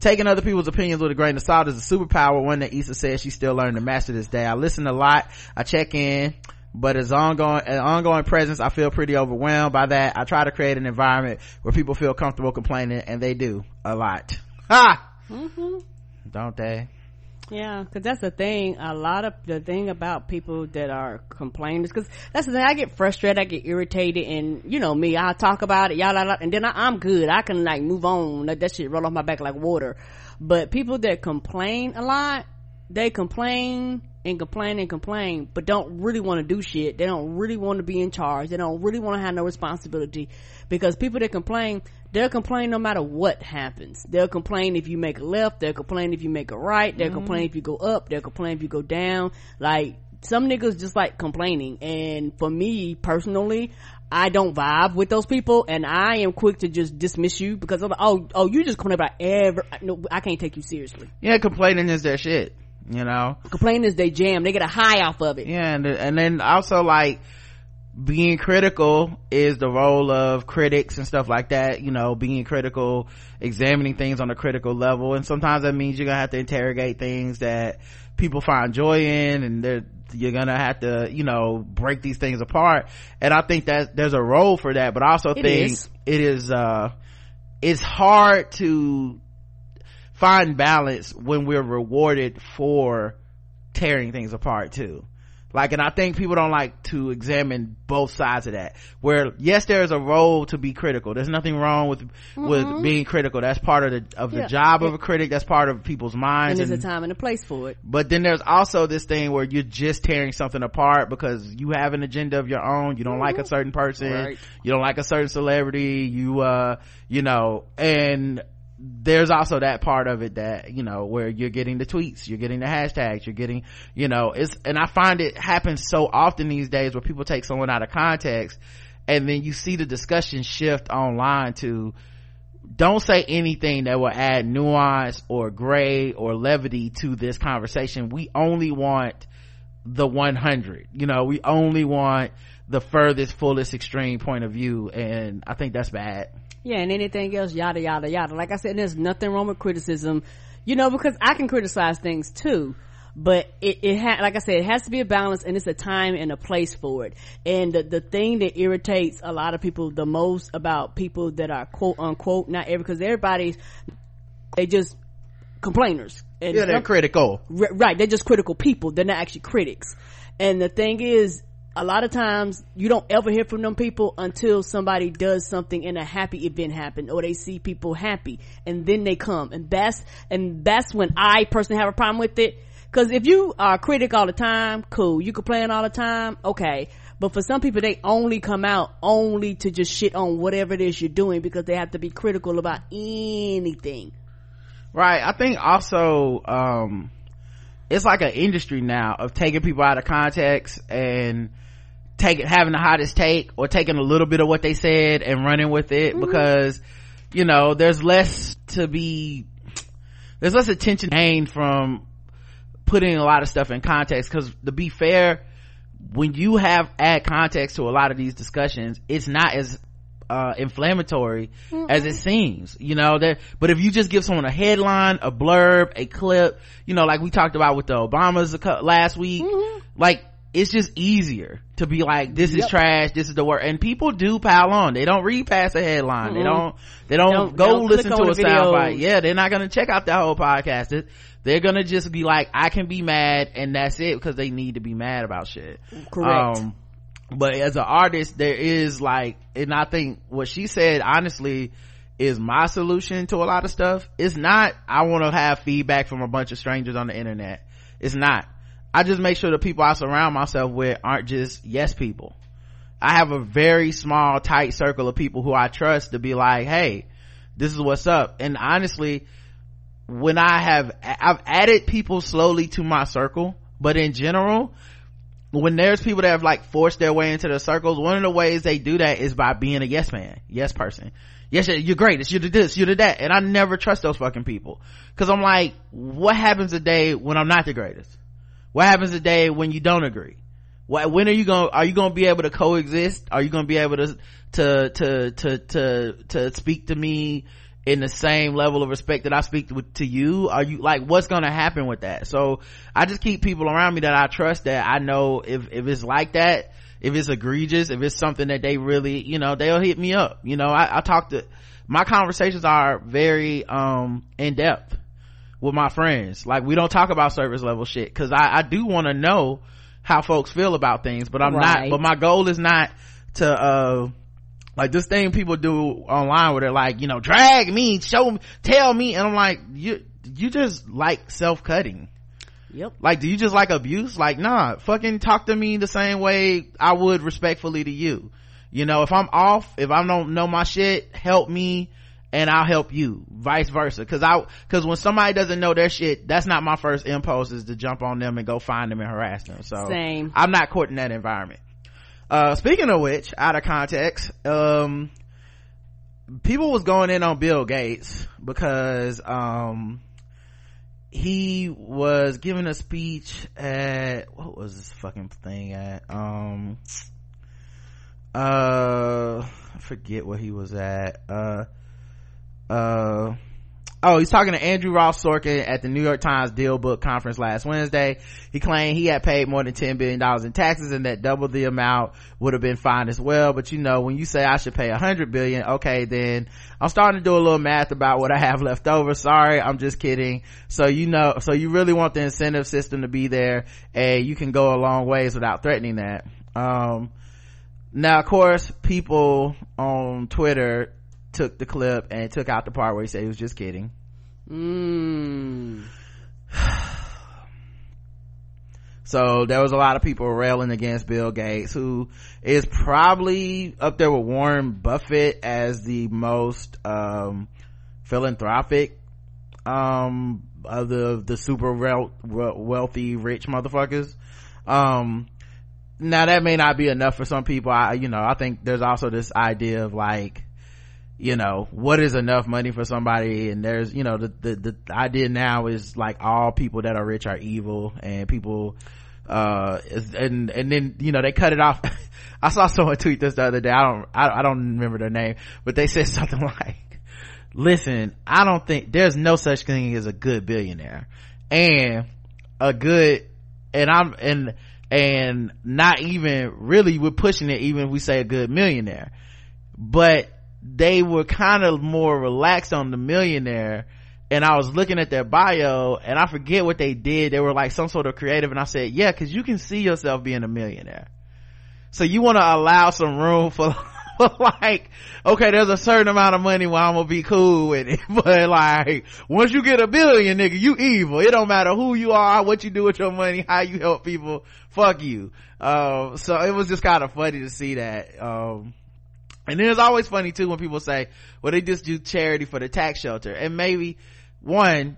taking other people's opinions with a grain of salt is a superpower, one that Issa says she still learning to master this day. I listen a lot, I check in, but as ongoing, an ongoing presence, I feel pretty overwhelmed by that. I try to create an environment where people feel comfortable complaining, and they do a lot. Ha! Mm-hmm. Don't they? Yeah, because that's the thing. A lot of the thing about people that are complainers, because that's the thing. I get frustrated, I get irritated, and you know me, I talk about it, y'all, and then I, I'm good. I can like move on. Let that shit roll off my back like water. But people that complain a lot, they complain and complain and complain, but don't really want to do shit. They don't really want to be in charge. They don't really want to have no responsibility because people that complain, they'll complain no matter what happens. They'll complain if you make a left. They'll complain if you make a right. They'll mm-hmm. complain if you go up. They'll complain if you go down. Like some niggas just like complaining. And for me personally, I don't vibe with those people and I am quick to just dismiss you because I'm like, oh, oh, you just complain about every, no, I can't take you seriously. Yeah, complaining is their shit. You know? Complaining is they jam. They get a high off of it. Yeah, and, and then also like, being critical is the role of critics and stuff like that you know being critical examining things on a critical level. And sometimes that means you're gonna have to interrogate things that people find joy in and you're gonna have to you know break these things apart. And i think that there's a role for that but I also It think is. it is uh it's hard to find balance when we're rewarded for tearing things apart too like and i think people don't like to examine both sides of that. Where yes there's a role to be critical. There's nothing wrong with with being critical. That's part of the of the Yeah. job of a critic. That's part of people's minds And there's a time and a place for it. but then there's also this thing where you're just tearing something apart because you have an agenda of your own. You don't like a certain person. Right. you don't like a certain celebrity. You uh you know and there's also that part of it that you know where you're getting the tweets you're getting the hashtags you're getting you know it's and i find it happens so often these days where people take someone out of context and then you see the discussion shift online to don't say anything that will add nuance or gray or levity to this conversation. We only want the 100 you know we only want the furthest fullest extreme point of view. And i think that's bad Yeah, and anything else, yada, yada, yada. Like I said, there's nothing wrong with criticism, you know, because I can criticize things too. But it, it ha- like I said, it has to be a balance and it's a time and a place for it. And the, the thing that irritates a lot of people the most about people that are quote unquote, not every, because everybody's, they just complainers. And yeah they're critical R- right they're just critical people they're not actually critics and the thing is a lot of times you don't ever hear from them people until somebody does something and a happy event happen or they see people happy and then they come. And that's and that's when i personally have a problem with it. Because if you are a critic all the time cool. You complain all the time okay. But for some people they only come out only to just shit on whatever it is you're doing because they have to be critical about anything. Right. I think also um it's like an industry now of taking people out of context and taking having the hottest take or taking a little bit of what they said and running with it because you know there's less to be there's less attention gained from putting a lot of stuff in context. Because to be fair when you have add context to a lot of these discussions it's not as uh inflammatory as it seems you know that but if you just give someone a headline a blurb a clip you know like we talked about with the obamas last week like it's just easier to be like, this is Yep. trash, this is the word And people do pile on. They don't read past the headline. They Mhm. don't, they don't, Don't- go don't listen to a soundbite. Yeah, they're not gonna check out that whole podcast. They're gonna just be like, I can be mad and that's it because they need to be mad about shit. Correct. Um, but as an artist, there is like, and I think what she said, honestly, is my solution to a lot of stuff. It's not, I want to have feedback from a bunch of strangers on the internet. It's not. I just make sure the people I surround myself with aren't just yes people. I have a very small, tight circle of people who I trust to be like, hey, this is what's up. And honestly, when I have, I've added people slowly to my circle, but in general, when there's people that have like forced their way into the circles, one of the ways they do that is by being a yes man, yes person. Yes, you're great. It's you to this, you to that. And I never trust those fucking people. Cause I'm like, what happens a day when I'm not the greatest? What happens a day when you don't agree? What, when are you going, are you going to be able to coexist? Are you going to be able to, to, to, to, to, to speak to me in the same level of respect that I speak to, to you? Are you like, what's going to happen with that? So I just keep people around me that I trust that I know if, if it's like that, if it's egregious, if it's something that they really, you know, they'll hit me up. You know, I, I talk to, my conversations are very, um, in depth with my friends. Like we don't talk about service level shit cause I, I do want to know how folks feel about things, but I'm not, but my goal is not to, uh, like this thing people do online where they're like, you know, drag me, show me, tell me. And I'm like, you, you just like self-cutting. yep. Like, do you just like abuse? Like, nah, fucking talk to me the same way I would respectfully to you. You know, if I'm off, if I don't know my shit, help me and I'll help you. Vice versa. Cause I, cause when somebody doesn't know their shit, that's not my first impulse is to jump on them and go find them and harass them. So Same. I'm not courting that environment. Uh, speaking of which, out of context, um, people was going in on Bill Gates because, um, he was giving a speech at, what was this fucking thing at? Um, uh, I forget where he was at. Uh, uh, Oh, he's talking to Andrew Ross Sorkin at the New York Times DealBook Conference last Wednesday. He claimed he had paid more than $10 billion in taxes and that double the amount would have been fine as well. But you know, when you say I should pay 100 billion, okay, then I'm starting to do a little math about what I have left over. Sorry, I'm just kidding. So you know, so you really want the incentive system to be there and you can go a long ways without threatening that. Um, now of course people on Twitter took the clip and took out the part where he said he was just kidding. Mm. So there was a lot of people railing against Bill Gates, who is probably up there with Warren Buffett as the most, um, philanthropic, um, of the, the super wealthy, rich motherfuckers. Um, now that may not be enough for some people. I, you know, I think there's also this idea of like, you know what is enough money for somebody? And there's you know the, the the idea now is like all people that are rich are evil and people uh and and then you know they cut it off. I saw someone tweet this the other day. I don't I, I don't remember their name but they said something like listen i don't think there's no such thing as a good billionaire. And a good and i'm and and not even really we're pushing it even if we say a good millionaire. But they were kind of more relaxed on the millionaire and I was looking at their bio and I forget what they did. They were like some sort of creative and I said, yeah, cause you can see yourself being a millionaire. So you want to allow some room for, like, okay, there's a certain amount of money where I'm gonna be cool with it. But like, once you get a billion, nigga, you evil. It don't matter who you are, what you do with your money, how you help people. Fuck you. Um, so it was just kind of funny to see that. Um, and then it's always funny too when people say, well, they just do charity for the tax shelter. And maybe, one,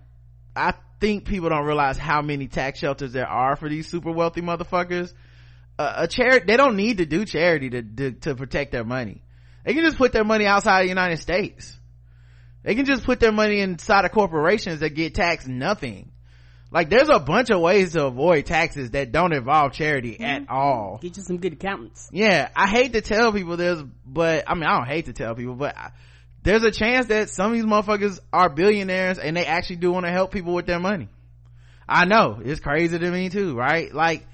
I think people don't realize how many tax shelters there are for these super wealthy motherfuckers. Uh, a charity, they don't need to do charity to, to, to protect their money. They can just put their money outside the United States. They can just put their money inside of corporations that get taxed nothing. Like there's a bunch of ways to avoid taxes that don't involve charity mm-hmm. at all. Get you some good accountants. yeah i hate to tell people this but i mean i don't hate to tell people but I, there's a chance that some of these motherfuckers are billionaires and they actually do want to help people with their money. I know it's crazy to me too right? Like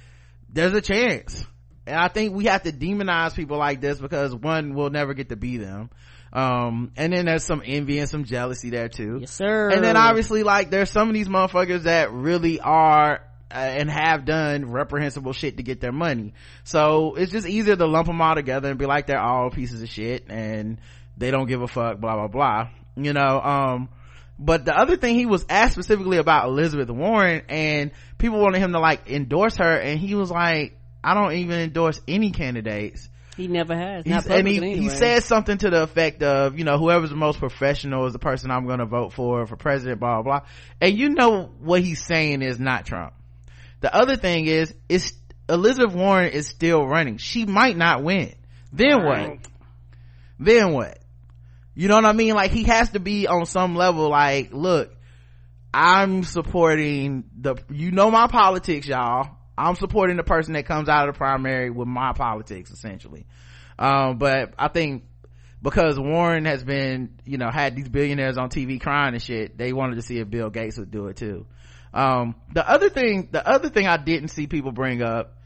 there's a chance. And i think we have to demonize people like this because one will never get to be them um and then there's some envy and some jealousy there too. Yes sir. And then obviously like there's some of these motherfuckers that really are uh, and have done reprehensible shit to get their money. So it's just easier to lump them all together and be like they're all pieces of shit and they don't give a fuck blah blah blah. You know um but the other thing he was asked specifically about elizabeth warren and people wanted him to like endorse her and he was like i don't even endorse any candidates he never has. He's, and he, anyway. he said something to the effect of, you know, whoever's the most professional is the person I'm going to vote for for president, blah, blah, blah. And you know what he's saying is not Trump. The other thing is, it's Elizabeth Warren is still running. She might not win. Then right. what? Then what? You know what I mean? Like he has to be on some level like, look, I'm supporting the, you know my politics, y'all. I'm supporting the person that comes out of the primary with my politics, essentially. Um, but I think because Warren has been, you know, had these billionaires on TV crying and shit, they wanted to see if Bill Gates would do it too. Um, the other thing, the other thing I didn't see people bring up,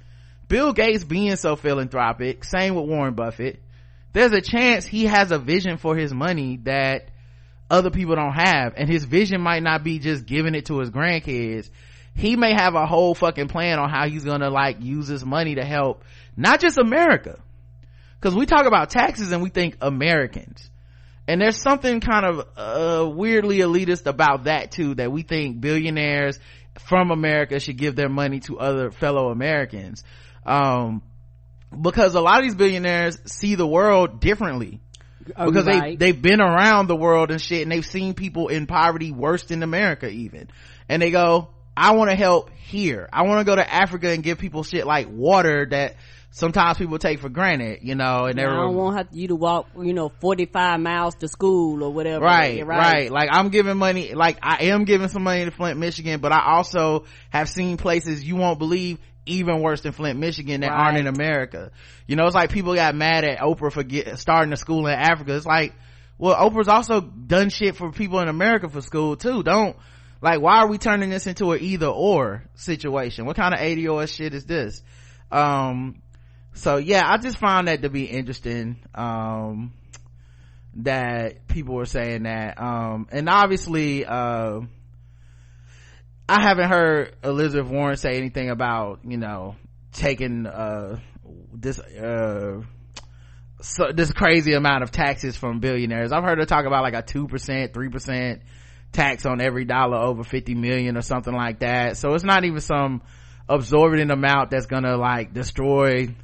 Bill Gates being so philanthropic, same with Warren Buffett, there's a chance he has a vision for his money that other people don't have. And his vision might not be just giving it to his grandkids he may have a whole fucking plan on how he's gonna like use his money to help not just america. Because we talk about taxes and we think americans. And there's something kind of uh, weirdly elitist about that too that we think billionaires from america should give their money to other fellow americans. Um, because a lot of these billionaires see the world differently. Oh, because right. they they've been around the world and shit and they've seen people in poverty worse than america even. And they go I want to help here. I want to go to Africa and give people shit like water that sometimes people take for granted, you know, and I don't want you to walk, you know, 45 miles to school or whatever. Right, right, right. Like I'm giving money, like I am giving some money to Flint, Michigan, but I also have seen places you won't believe even worse than Flint, Michigan that right. aren't in America. You know, it's like people got mad at Oprah for get, starting a school in Africa. It's like, well, Oprah's also done shit for people in America for school too. Don't, like why are we turning this into an either or situation? What kind of ADOS shit is this? Um so yeah i just found that to be interesting um that people were saying that. Um and obviously uh i haven't heard elizabeth warren say anything about you know taking uh this uh so this crazy amount of taxes from billionaires. I've heard her talk about like a 2% 3% tax on every dollar over 50 million or something like that. So it's not even some absorbent amount that's gonna like destroy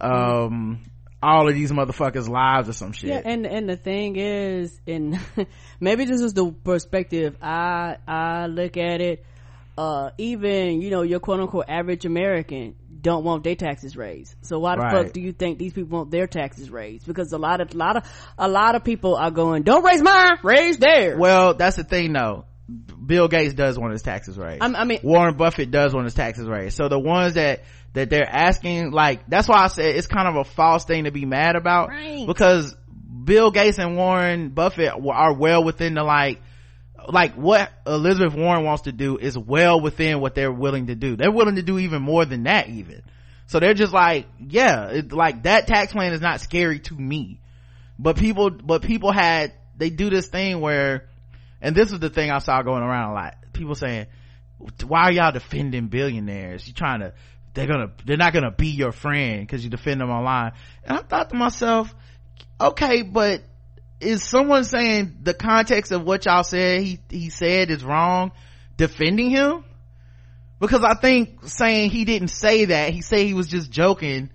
um all of these motherfuckers lives or some shit. Yeah and and the thing is and maybe this is the perspective i i look at it uh even you know your quote unquote average american don't want their taxes raised. So why the right. fuck do you think these people want their taxes raised? Because a lot of, a lot of, a lot of people are going, don't raise mine, raise theirs. Well, that's the thing though. Bill Gates does want his taxes raised. I mean, Warren Buffett does want his taxes raised. So the ones that, that they're asking, like, that's why I said it's kind of a false thing to be mad about. Right. Because Bill Gates and Warren Buffett are well within the like, like what Elizabeth Warren wants to do is well within what they're willing to do. They're willing to do even more than that even. So they're just like, yeah, it, like that tax plan is not scary to me. But people, but people had, they do this thing where, and this is the thing I saw going around a lot. People saying, why are y'all defending billionaires? You trying to, they're gonna, they're not gonna be your friend because you defend them online. And I thought to myself, okay, but is someone saying the context of what y'all said he he said is wrong defending him? Because i think saying he didn't say that he said he was just joking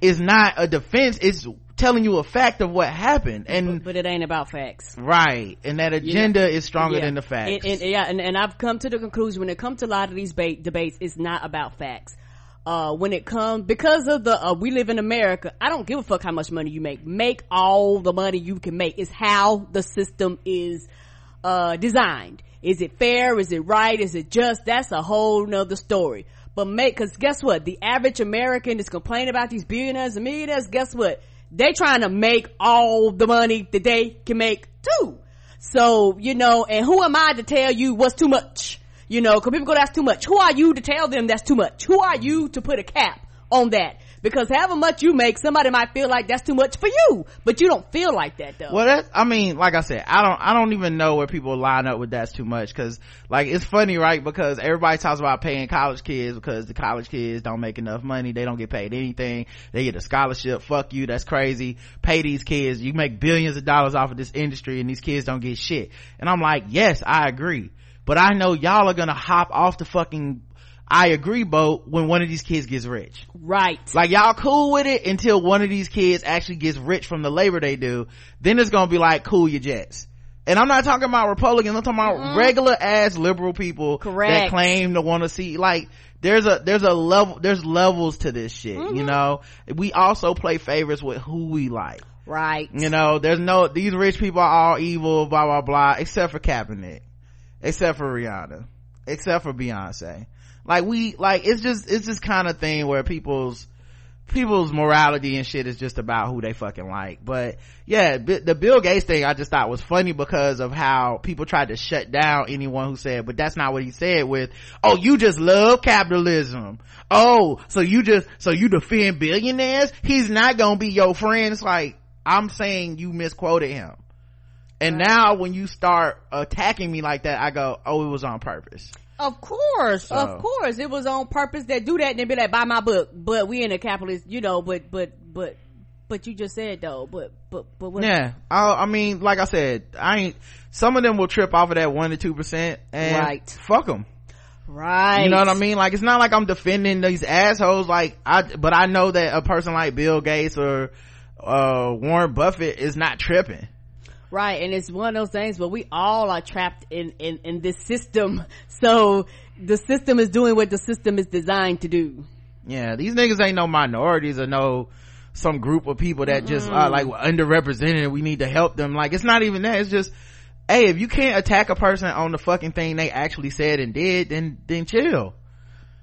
is not a defense. It's telling you a fact of what happened. And but, it ain't about facts. Right. And that agenda is stronger yeah. than the facts and, and, yeah and, and i've come to the conclusion when it comes to a lot of these ba- debates it's not about facts uh, when it comes because of the uh, we live in america i don't give a fuck how much money you make. Make all the money you can make. Is how the system is uh, designed. Is it fair? Is it right? Is it just? That's a whole nother story. But make because guess what? The average american is complaining about these billionaires and millionaires guess what? They trying to make all the money that they can make too. So you know and who am i to tell you what's too much You know, cause people go, that's too much. Who are you to tell them that's too much? Who are you to put a cap on that? Because however much you make, somebody might feel like that's too much for you, but you don't feel like that though. Well, that I mean, like I said, I don't, I don't even know where people line up with that's too much because, like, it's funny, right? Because everybody talks about paying college kids because the college kids don't make enough money, they don't get paid anything, they get a scholarship. Fuck you, that's crazy. Pay these kids, you make billions of dollars off of this industry, and these kids don't get shit. And I'm like, yes, I agree, but I know y'all are gonna hop off the fucking I agree boat when one of these kids gets rich. Right. Like y'all cool with it until one of these kids actually gets rich from the labor they do. Then it's gonna be like, cool your jets. And I'm not talking about Republicans, I'm talking about mm-hmm. regular ass liberal people Correct. that claim to want to see, like, there's a, there's a level, there's levels to this shit, mm-hmm. you know? We also play favorites with who we like. Right. You know, there's no, these rich people are all evil, blah, blah, blah, except for Kaepernick. Except for Rihanna. Except for Beyonce. Like we like it's just it's this kind of thing where people's people's morality and shit is just about who they fucking like. But yeah the bill gates thing i just thought was funny because of how people tried to shut down anyone who said but that's not what he said with oh you just love capitalism. Oh so you just so you defend billionaires? He's not gonna be your friend. It's like i'm saying you misquoted him and right. now when you start attacking me like that i go oh it was on purpose of course, so. of course, it was on purpose that do that and be like, buy my book. But we in a capitalist, you know. But but but but you just said though. But but but what? Yeah, I, I mean, like I said, I ain't. Some of them will trip off of that one to two percent, and right. fuck them. Right. You know what I mean? Like it's not like I'm defending these assholes. Like I, but I know that a person like Bill Gates or uh Warren Buffett is not tripping right and it's one of those things where we all are trapped in in in this system. So the system is doing what the system is designed to do. Yeah these niggas ain't no minorities or no some group of people that just mm-hmm. are like underrepresented and we need to help them. Like it's not even that it's just hey if you can't attack a person on the fucking thing they actually said and did then then chill.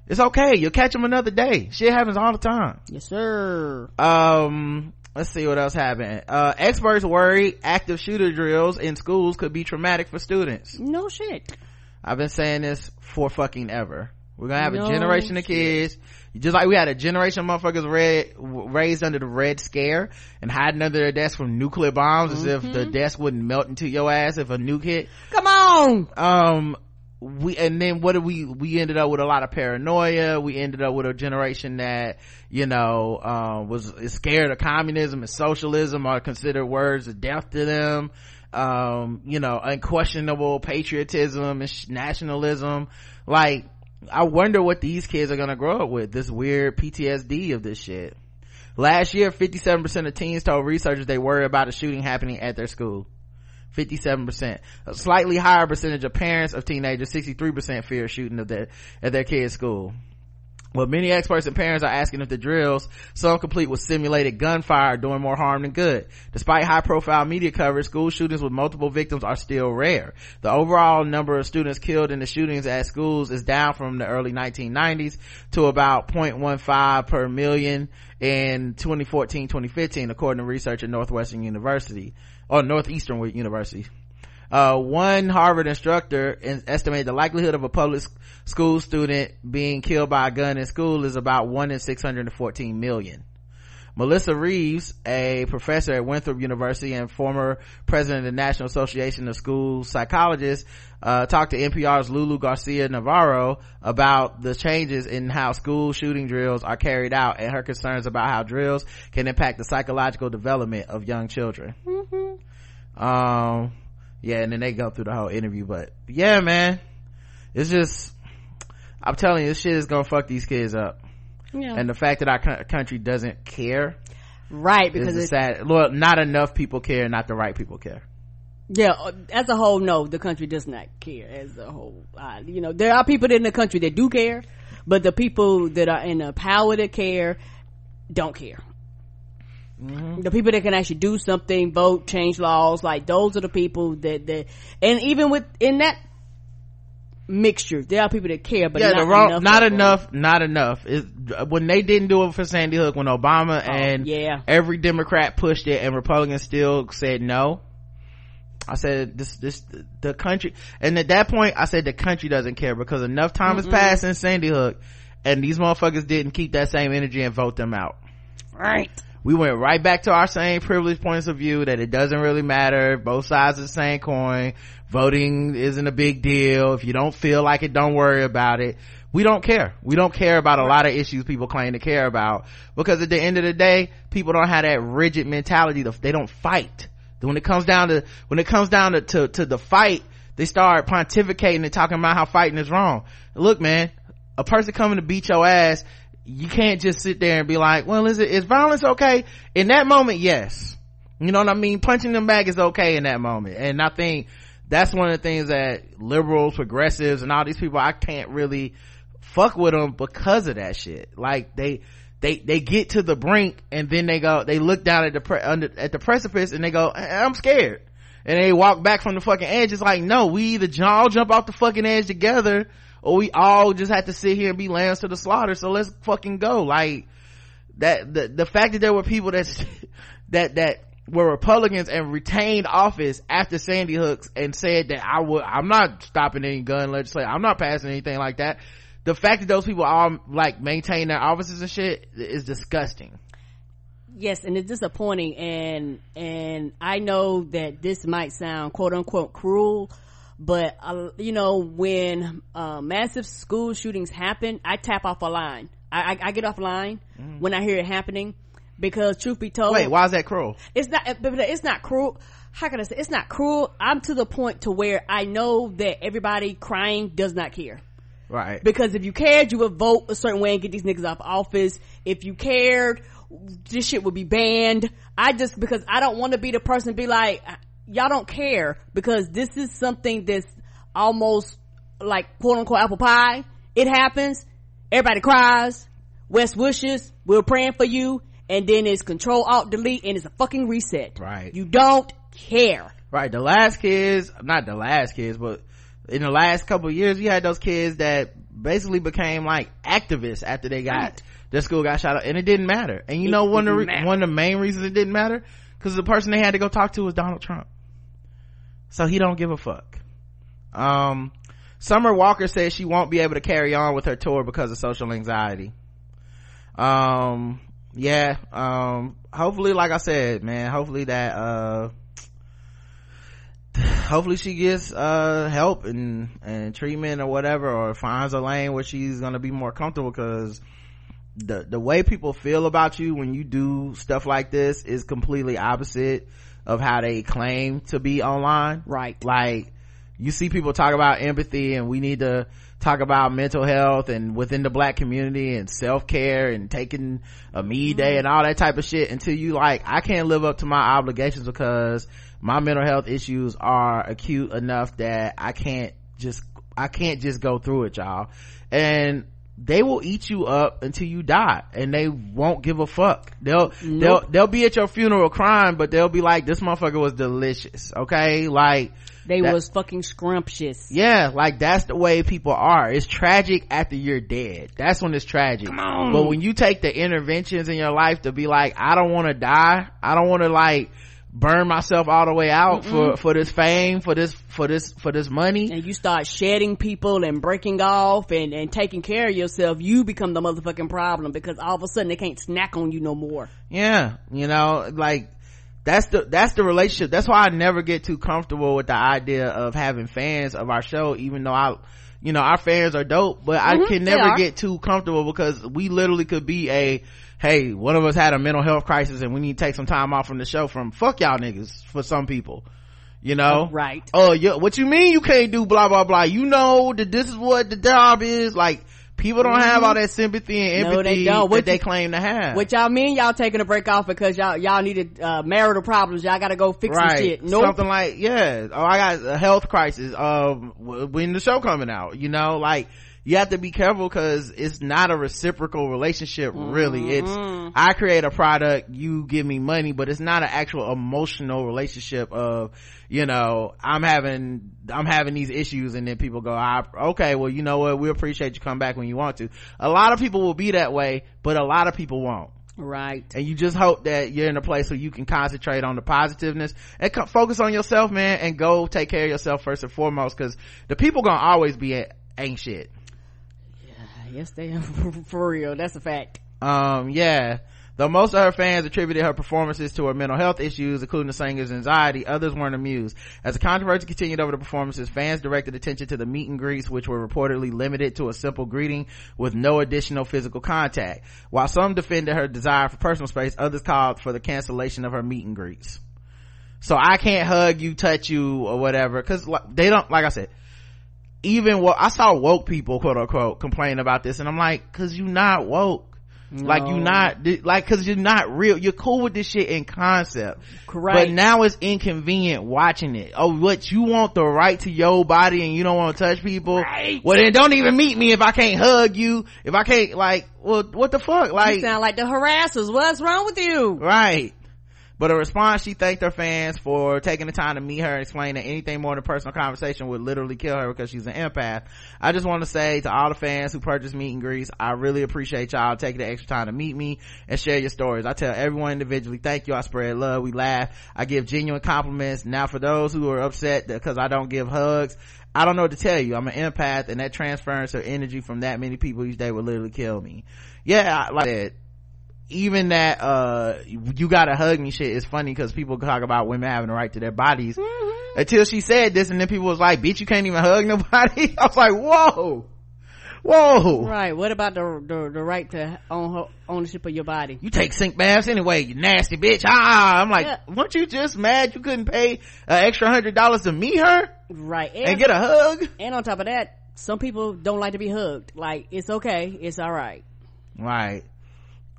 It's okay you'll catch them another day. Shit happens all the time. Yes sir. Um let's see what else happened uh, experts worry active shooter drills in schools could be traumatic for students no shit i've been saying this for fucking ever we're gonna have no a generation shit. of kids just like we had a generation of motherfuckers red, raised under the red scare and hiding under their desk from nuclear bombs mm-hmm. as if the mm-hmm. desk wouldn't melt into your ass if a nuke hit come on um we and then what did we we ended up with a lot of paranoia. We ended up with a generation that you know uh, was scared of communism and socialism are considered words of death to them. Um, you know unquestionable patriotism and nationalism. Like i wonder what these kids are gonna grow up with this weird ptsd of this shit. Last year 57% of teens told researchers they worry about a shooting happening at their school 57%. A slightly higher percentage of parents of teenagers, 63% fear shooting of their, at their kids' school. Well, many experts and parents are asking if the drills, some complete with simulated gunfire, are doing more harm than good. Despite high profile media coverage, school shootings with multiple victims are still rare. The overall number of students killed in the shootings at schools is down from the early 1990s to about 0.15 per million in 2014-2015, according to research at Northwestern University or Northeastern University. Uh, one Harvard instructor estimated the likelihood of a public school student being killed by a gun in school is about 1 in 614 million. Melissa Reeves, a professor at Winthrop University and former president of the National Association of School Psychologists, uh, talked to NPR's Lulu Garcia Navarro about the changes in how school shooting drills are carried out and her concerns about how drills can impact the psychological development of young children. Mm-hmm. Um, yeah, and then they go through the whole interview, but yeah, man, it's just, I'm telling you, this shit is gonna fuck these kids up yeah. and the fact that our country doesn't care right because it's sad well not enough people care not the right people care yeah uh, as a whole no the country does not care as a whole uh, you know there are people in the country that do care but the people that are in the power to care don't care Mm-hmm. the people that can actually do something vote change laws like those are the people that that and even with in that mixture. There are people that care, but yeah, not wrong, enough. Not enough. Not enough. when they didn't do it for Sandy Hook, when Obama oh, and yeah. every Democrat pushed it, and Republicans still said no. I said this this the country and at that point I said the country doesn't care because enough time Mm-mm. has passed since Sandy Hook and these motherfuckers didn't keep that same energy and vote them out. Right. We went right back to our same privileged points of view that it doesn't really matter. Both sides of the same coin. Voting isn't a big deal. If you don't feel like it, don't worry about it. We don't care. We don't care about a lot of issues people claim to care about because at the end of the day, people don't have that rigid mentality. They don't fight. When it comes down to, when it comes down to, to, to the fight, they start pontificating and talking about how fighting is wrong. Look, man, a person coming to beat your ass, you can't just sit there and be like, well, is it, is violence okay? In that moment, yes. You know what I mean? Punching them back is okay in that moment. And I think that's one of the things that liberals, progressives, and all these people, I can't really fuck with them because of that shit. Like they, they, they get to the brink and then they go, they look down at the, pre- under, at the precipice and they go, eh, I'm scared. And they walk back from the fucking edge. It's like, no, we either all jump off the fucking edge together or we all just have to sit here and be lambs to the slaughter. So let's fucking go. Like that, the, the fact that there were people that, that, that were Republicans and retained office after Sandy Hooks and said that I would, I'm not stopping any gun legislation. I'm not passing anything like that. The fact that those people all like maintain their offices and shit is disgusting. Yes, and it's disappointing and, and I know that this might sound quote unquote cruel, but uh, you know when uh, massive school shootings happen i tap off a line. I, I, I get offline mm. when i hear it happening because truth be told wait why is that cruel? It's not it's not cruel. How can i say it's not cruel. I'm to the point to where i know that everybody crying does not care. Right. Because if you cared you would vote a certain way and get these niggas off office. If you cared this shit would be banned. I just because i don't want to be the person be like y'all don't care because this is something that's almost like quote unquote apple pie. It happens. Everybody cries. West wishes. We're praying for you. And then it's control alt delete and it's a fucking reset. Right. You don't care. Right. The last kids, not the last kids, but in the last couple years, you had those kids that basically became like activists after they got, right. their school got shot up and it didn't matter. And you it know, one of, the, one of the main reasons it didn't matter, cause the person they had to go talk to was Donald Trump so he don't give a fuck. Um summer walker says she won't be able to carry on with her tour because of social anxiety. Um yeah um hopefully like i said man hopefully that uh hopefully she gets uh help and and treatment or whatever or finds a lane where she's gonna be more comfortable because the the way people feel about you when you do stuff like this is completely opposite of how they claim to be online. Right. Like, you see people talk about empathy and we need to talk about mental health and within the black community and self-care and taking a me day mm-hmm. and all that type of shit until you like, I can't live up to my obligations because my mental health issues are acute enough that I can't just, I can't just go through it, y'all. And they will eat you up until you die and they won't give a fuck. They'll nope. they'll they'll be at your funeral crying but they'll be like this motherfucker was delicious okay? Like they that, was fucking scrumptious. Yeah like that's the way people are. It's tragic after you're dead. That's when it's tragic. But when you take the interventions in your life to be like i don't want to die. I don't want to like burn myself all the way out Mm-mm. for for this fame for this for this for this money. And you start shedding people and breaking off and and taking care of yourself you become the motherfucking problem because all of a sudden they can't snack on you no more. Yeah you know like that's the that's the relationship. That's why i never get too comfortable with the idea of having fans of our show even though i you know our fans are dope but mm-hmm, i can never get too comfortable because we literally could be a hey, one of us had a mental health crisis and we need to take some time off from the show from fuck y'all niggas for some people. You know? Right. Oh, you, what you mean you can't do blah, blah, blah? You know that this is what the job is. Like, people don't have all that sympathy and empathy no, they don't. What that they claim to have. What y'all mean y'all taking a break off because y'all y'all needed uh, marital problems? Y'all got to go fix right. shit. Nope. Something like yeah. Oh, I got a health crisis. Um, when the show coming out, you know, like you have to be careful because it's not a reciprocal relationship really mm-hmm. it's i create a product you give me money but it's not an actual emotional relationship of you know i'm having i'm having these issues and then people go okay well you know what we appreciate you come back when you want to a lot of people will be that way but a lot of people won't Right. And you just hope that you're in a place where you can concentrate on the positiveness and co- focus on yourself, man, and go take care of yourself first and foremost, cause the people gonna always be ain't shit. Yes, they are for real. That's a fact. Um, yeah. Though most of her fans attributed her performances to her mental health issues, including the singer's anxiety, others weren't amused. As the controversy continued over the performances, fans directed attention to the meet and greets, which were reportedly limited to a simple greeting with no additional physical contact. While some defended her desire for personal space, others called for the cancellation of her meet and greets. So I can't hug you, touch you, or whatever, cause they don't, like I said, even what I saw woke people, quote unquote, complain about this, and I'm like, cause you not woke no. Like you not like cause you're not real. You're cool with this shit in concept. Correct. But now it's inconvenient watching it. Oh, what you want the right to your body and you don't want to touch people? Right. Well then don't even meet me if I can't hug you. If I can't like, well, what the fuck? Like, you sound like the harassers. What's wrong with you? Right. But in response, she thanked her fans for taking the time to meet her and explain that anything more than personal conversation would literally kill her because she's an empath. I just want to say to all the fans who purchased meet and greets, I really appreciate y'all taking the extra time to meet me and share your stories. I tell everyone individually, thank you. I spread love. We laugh. I give genuine compliments. Now for those who are upset because I don't give hugs, I don't know what to tell you. I'm an empath and that transference of energy from that many people each day would literally kill me. Yeah, like that even that uh you gotta hug me shit is funny because people talk about women having the right to their bodies. Mm-hmm. until she said this and then people was like bitch you can't even hug nobody. I was like whoa. Whoa. Right. What about the the, the right to own ownership of your body? You take sink baths anyway you nasty bitch. Ah i'm like yeah. weren't you just mad you couldn't pay an extra hundred dollars to meet her right. and, and get a hug? and on top of that some people don't like to be hugged. Like it's okay. It's all right. Right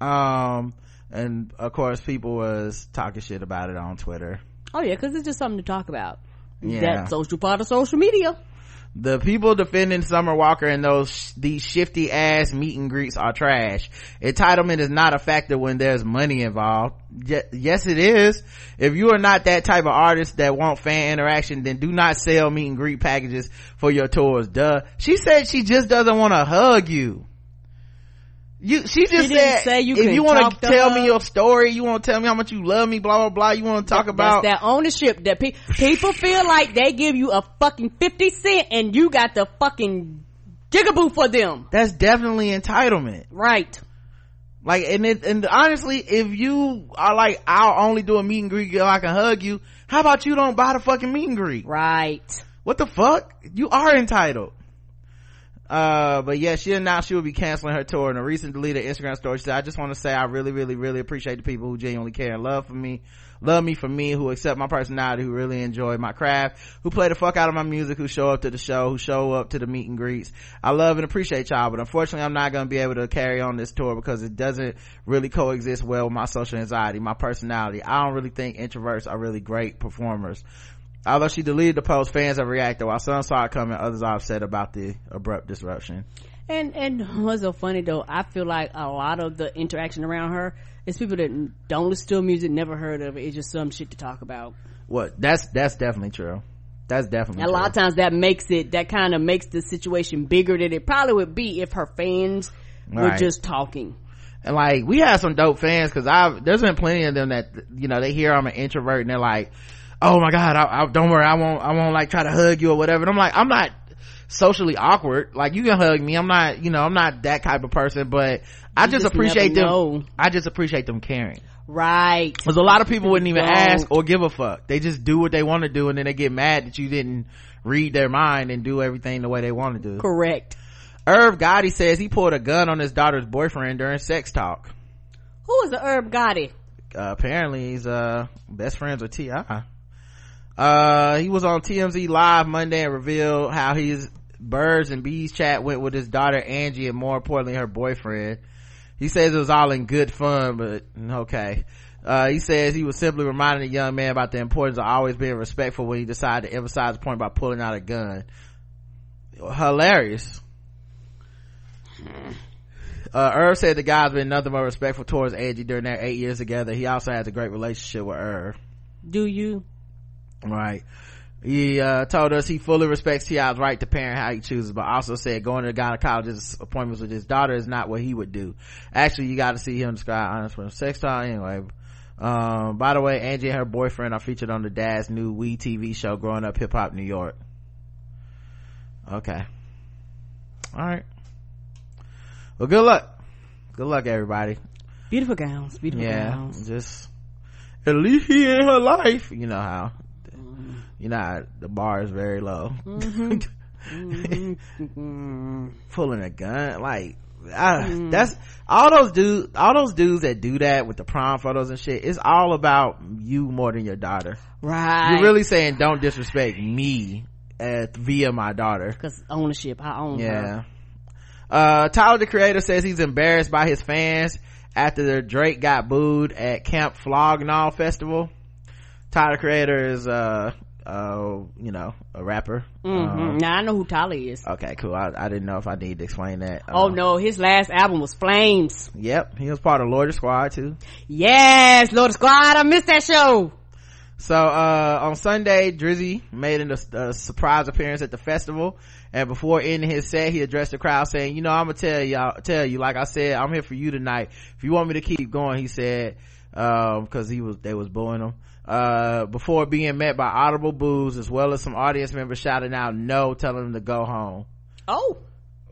um and of course people was talking shit about it on twitter oh yeah because it's just something to talk about yeah that social part of social media the people defending Summer Walker and those these shifty ass meet and greets are trash. Entitlement is not a factor when there's money involved. Y- yes, it is. If you are not that type of artist that want fan interaction, then do not sell meet and greet packages for your tours. Duh. She said she just doesn't want to hug you. You, she just she said, say you if you want to tell me your story, you want to tell me how much you love me, blah, blah, blah, you want to talk about. that ownership that pe- people feel like they give you a fucking 50 cent and you got the fucking jigaboo for them. That's definitely entitlement. Right. Like, and it, and honestly, if you are like, I'll only do a meet and greet if I can hug you, how about you don't buy the fucking meet and greet? Right. What the fuck? You are entitled. Uh, but yeah, she announced she will be canceling her tour in a recent deleted Instagram story. She said, I just want to say I really, really, really appreciate the people who genuinely care and love for me, love me for me, who accept my personality, who really enjoy my craft, who play the fuck out of my music, who show up to the show, who show up to the meet and greets. I love and appreciate y'all, but unfortunately I'm not going to be able to carry on this tour because it doesn't really coexist well with my social anxiety, my personality. I don't really think introverts are really great performers. Although she deleted the post, fans have reacted. While some saw it coming, others are upset about the abrupt disruption. And and what's so funny though, I feel like a lot of the interaction around her is people that don't listen to music, never heard of it. It's just some shit to talk about. What? That's that's definitely true. That's definitely a true. lot of times that makes it that kind of makes the situation bigger than it probably would be if her fans were just talking. And like we have some dope fans because I've there's been plenty of them that you know they hear I'm an introvert and they're like oh my god I, I, don't worry i won't i won't like try to hug you or whatever and i'm like i'm not socially awkward like you can hug me i'm not you know i'm not that type of person but i just, just, appreciate them know. i just appreciate them caring right because a lot of people wouldn't even don't. ask or give a fuck they just do what they want to do and then they get mad that you didn't read their mind and do everything the way they want to do correct Irv Gotti says he pulled a gun on his daughter's boyfriend during sex talk. Who is the Irv Gotti? Uh, apparently he's uh best friends with T.I. Uh, he was on TMZ live Monday and revealed how his birds and bees chat went with his daughter Angie and more importantly her boyfriend. He says it was all in good fun, but okay. Uh, he says he was simply reminding the young man about the importance of always being respectful when he decided to emphasize the point by pulling out a gun. Hilarious. Uh, Irv said the guy's been nothing but respectful towards Angie during their eight years together. He also has a great relationship with Irv. Do you? Right he uh, told us he fully respects T.I.'s right to parent how he chooses, but also said going to the gynecologist's appointments with his daughter is not what he would do. Actually, you got to see him describe honest from sex talk anyway. Um, by the way, Angie and her boyfriend are featured on the dad's new WE TV show, Growing Up Hip Hop New York. Okay. All right. Well, good luck. Good luck, everybody. Beautiful gowns, beautiful Yeah, gowns. just at least he in her life. You know how, you know the bar is very low. Mm-hmm. Mm-hmm. Pulling a gun, like I, that's all those dudes. All those dudes that do that with the prom photos and shit. It's all about you more than your daughter. Right. You're really saying don't disrespect me at, via my daughter. Cause ownership, I own her. Yeah. Uh, Tyler the creator says he's embarrassed by his fans after Drake got booed at Camp Flog Gnaw Festival. Tyler the creator is, uh, uh, you know, a rapper. Mm-hmm. Um, now I know who Tyler is. okay, cool. I, I didn't know if I need to explain that. oh Um, no, his last album was Flames. Yep. He was part of Loiter Squad too. Yes, Loiter Squad, I missed that show. So, uh, on Sunday, Drizzy made a, a surprise appearance at the festival. And before ending his set, he addressed the crowd saying, you know, I'm gonna tell y'all, tell you, like I said, I'm here for you tonight. If you want me to keep going, he said, um, cause he was, they was booing him. Uh, before being met by audible boos as well as some audience members shouting out no, telling him to go home. Oh,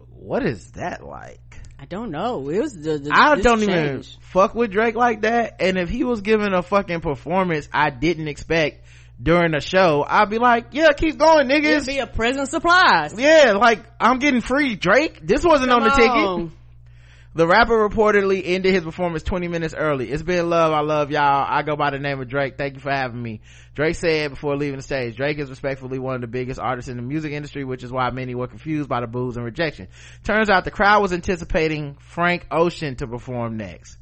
What is that like? I don't know. It was the, the I don't even fuck with Drake like that. And if he was giving a fucking performance I didn't expect during the show, I'd be like, yeah, keep going, It'd niggas. be a present surprise. Yeah, like I'm getting free Drake. This wasn't on the Come ticket. The rapper reportedly ended his performance 20 minutes early. It's been love. I love y'all. I go by the name of Drake. Thank you for having me. Drake said before leaving the stage, Drake is respectfully one of the biggest artists in the music industry, which is why many were confused by the boos and rejection. Turns out the crowd was anticipating Frank Ocean to perform next.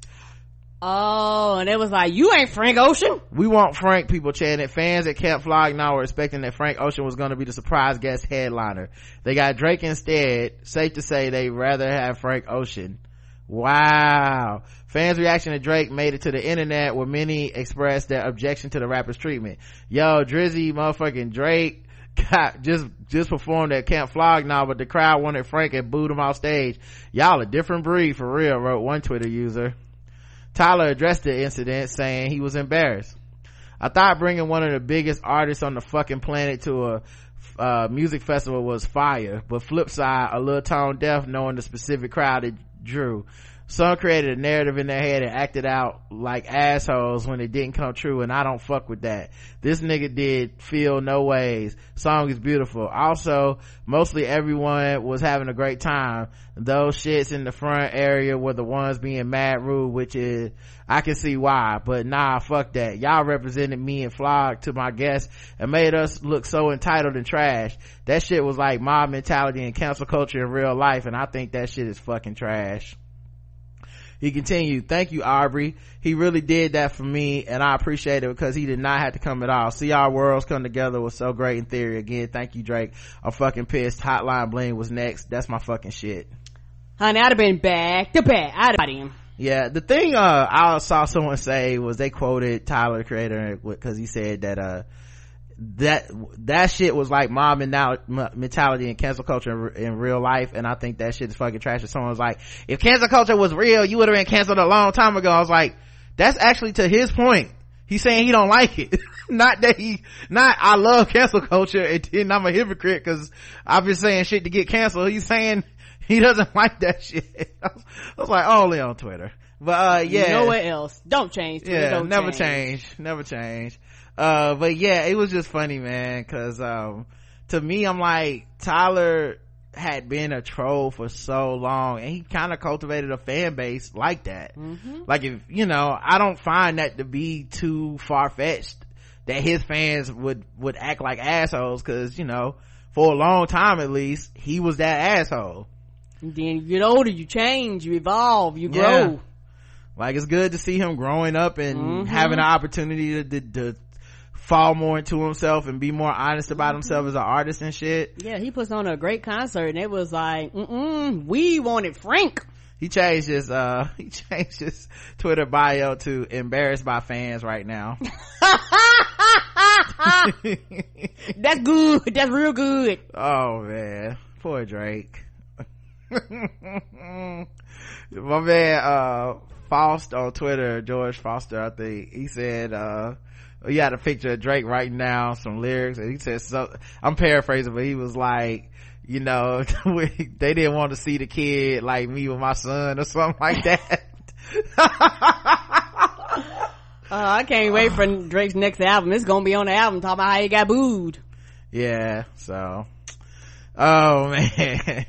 Oh, and it was like, you ain't Frank Ocean. We want Frank, people chanted. Fans at Camp Flog Gnaw were expecting that Frank Ocean was going to be the surprise guest headliner. They got Drake instead. Safe to say they'd rather have Frank Ocean. Wow. Fans' reaction to Drake made it to the internet where many expressed their objection to the rapper's treatment. Yo, Drizzy, motherfucking Drake got just, just performed at Camp Flog Gnaw, but the crowd wanted Frank and booed him off stage. Y'all a different breed for real, wrote one Twitter user. Tyler addressed the incident saying he was embarrassed. I thought bringing one of the biggest artists on the fucking planet to a uh, music festival was fire, but flip side, a little tone deaf knowing the specific crowd it drew. Some created a narrative in their head and acted out like assholes when it didn't come true, and I don't fuck with that. This nigga did feel no ways. Song is beautiful. Also, mostly everyone was having a great time. Those shits in the front area were the ones being mad rude, which is, I can see why, but nah, fuck that. Y'all represented me and Flog to my guests and made us look so entitled and trash. That shit was like mob mentality and cancel culture in real life, and I think that shit is fucking trash. He continued, thank you, Aubrey. He really did that for me and I appreciate it because he did not have to come at all. See our worlds come together was so great in theory. Again, thank you, Drake. I'm fucking pissed. Hotline Bling was next. That's my fucking shit. Honey, I'd have been back to back. I'd have him. Yeah, the thing, uh, I saw someone say was they quoted Tyler, the creator, because he said that, uh, that that shit was like mob mental- mentality and cancel culture in, real life and i think that shit is fucking trash. And someone's like if cancel culture was real you would have been canceled a long time ago. I was like that's actually to his point. He's saying he don't like it. Not that he not i love cancel culture and i'm a hypocrite because i've been saying shit to get canceled. He's saying he doesn't like that shit i was, I was like only on twitter but uh yeah Nowhere else. Don't change. Twitter, yeah don't never change. change. never change uh but yeah it was just funny man because um to me i'm like tyler had been a troll for so long and he kind of cultivated a fan base like that Mm-hmm. like if you know i don't find that to be too far-fetched that his fans would would act like assholes because you know for a long time at least he was that asshole then you get older, you change, you evolve, you Yeah. grow. like it's good to see him growing up and Mhm. having an opportunity to, to, to fall more into himself and be more honest about himself as an artist and shit Yeah, he puts on a great concert and it was like, mm-mm, we wanted Frank. he changed his uh he changed his twitter bio to embarrassed by fans right now That's good. That's real good. Oh man, poor Drake. My man, uh, Foster on Twitter, George Foster, I think, he said, uh, he had a picture of Drake writing down some lyrics and he said so, I'm paraphrasing, but he was like, you know, they didn't want to see the kid like me with my son or something like that. Uh, I can't wait for Drake's next album. It's gonna be on the album talking about how he got booed. Yeah, so. Oh man.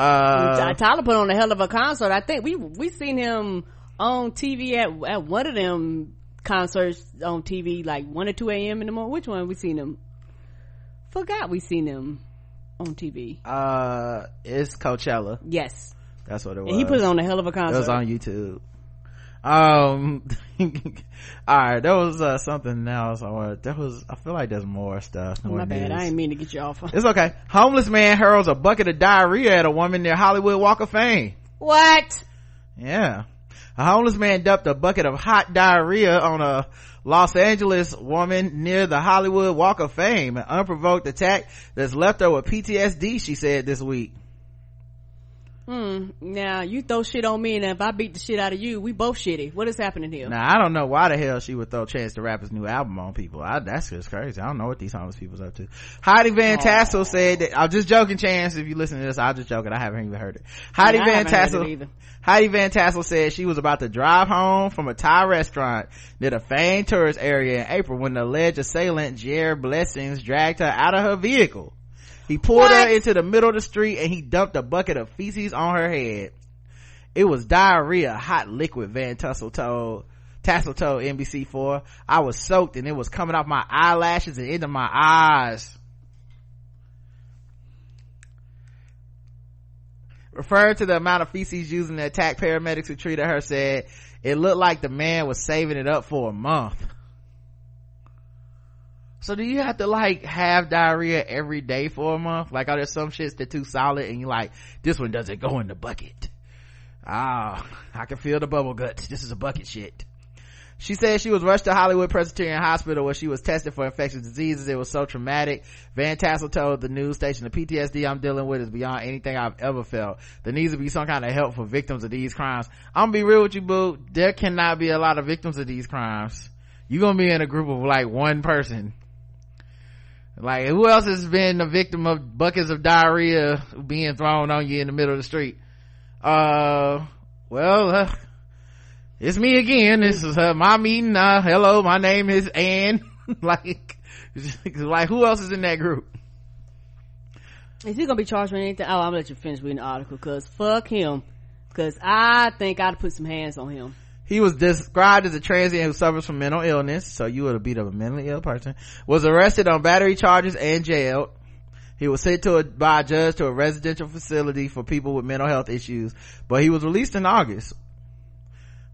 Uh, Tyler put on a hell of a concert. I think we, we seen him on TV at, at one of them concerts on TV, like 1 or 2 a.m. in the morning. Which one we seen him? Forgot we seen him on TV. Uh, it's Coachella. Yes. That's what it was. And he put on a hell of a concert. It was on YouTube. Um, all right, there was uh, something else. I there was, I feel like there's more stuff. Oh, more my bad. I didn't mean to get you off. It's okay. Homeless man hurls a bucket of diarrhea at a woman near Hollywood Walk of Fame. What? Yeah. A homeless man dumped a bucket of hot diarrhea on a Los Angeles woman near the Hollywood Walk of Fame. An unprovoked attack that's left her with PTSD, she said this week. Hmm. Now you throw shit on me, and if I beat the shit out of you, we both shitty. What is happening here? Now I don't know why the hell she would throw Chance the Rapper's new album on people. I, that's just crazy. I don't know what these homeless people's up to. Heidi Van Tassel said that I'm just joking, Chance. If you listen to this, I'm just joking. I haven't even heard it. Heidi Yeah, Van haven't heard it Tassel. Heidi Van Tassel said she was about to drive home from a Thai restaurant near the famed tourist area in April when the alleged assailant Jared Blessings dragged her out of her vehicle. He pulled What? her into the middle of the street and he dumped a bucket of feces on her head. It was diarrhea, hot liquid, Van Tassel told, Tassel told NBC4. I was soaked and it was coming off my eyelashes and into my eyes. Referring to the amount of feces used in the attack, paramedics who treated her said it looked like the man was saving it up for a month. So do you have to like have diarrhea every day for a month? Like are there some shits that too solid and you like, this one doesn't go in the bucket? Ah, I can feel the bubble guts. This is a bucket shit. She said she was rushed to Hollywood Presbyterian Hospital where she was tested for infectious diseases. It was so traumatic. Van Tassel told the news station, the PTSD I'm dealing with is beyond anything I've ever felt. There needs to be some kind of help for victims of these crimes. I'm gonna be real with you, boo. There cannot be a lot of victims of these crimes. You're gonna be in a group of like one person. Like, who else has been a victim of buckets of diarrhea being thrown on you in the middle of the street? Uh, well, uh, it's me again. This is uh, my meeting. Uh, hello, my name is Ann. like, like who else is in that group? Is he gonna be charged with anything? Oh, I'm gonna let you finish reading the article, cause fuck him. Cause I think I'd put some hands on him. He was described as a transient who suffers from mental illness, so you would have beat up a mentally ill person. Was arrested on battery charges and jailed. He was sent to a, by a judge to a residential facility for people with mental health issues, but he was released in August,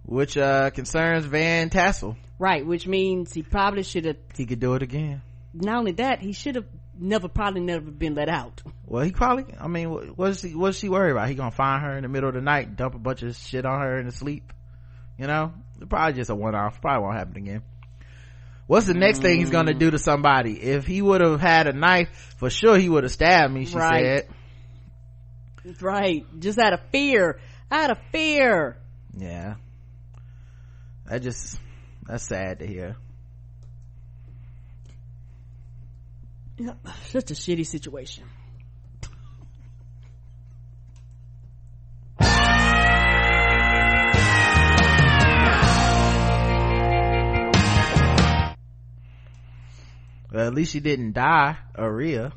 which uh, concerns Van Tassel. Right, which means he probably should have, He could do it again. not only that, he should have never, probably never been let out. Well, he probably. I mean, what's he? What's she worried about? He gonna find her in the middle of the night, dump a bunch of shit on her in the sleep. You know, probably just a one off. Probably won't happen again. What's the next thing he's gonna mm. do to somebody? If he would have had a knife, for sure he would have stabbed me. She Right. said. Right, just out of fear. Out of fear. Yeah, that just that's sad to hear. Yeah, such a shitty situation. Well, at least she didn't die, Aria.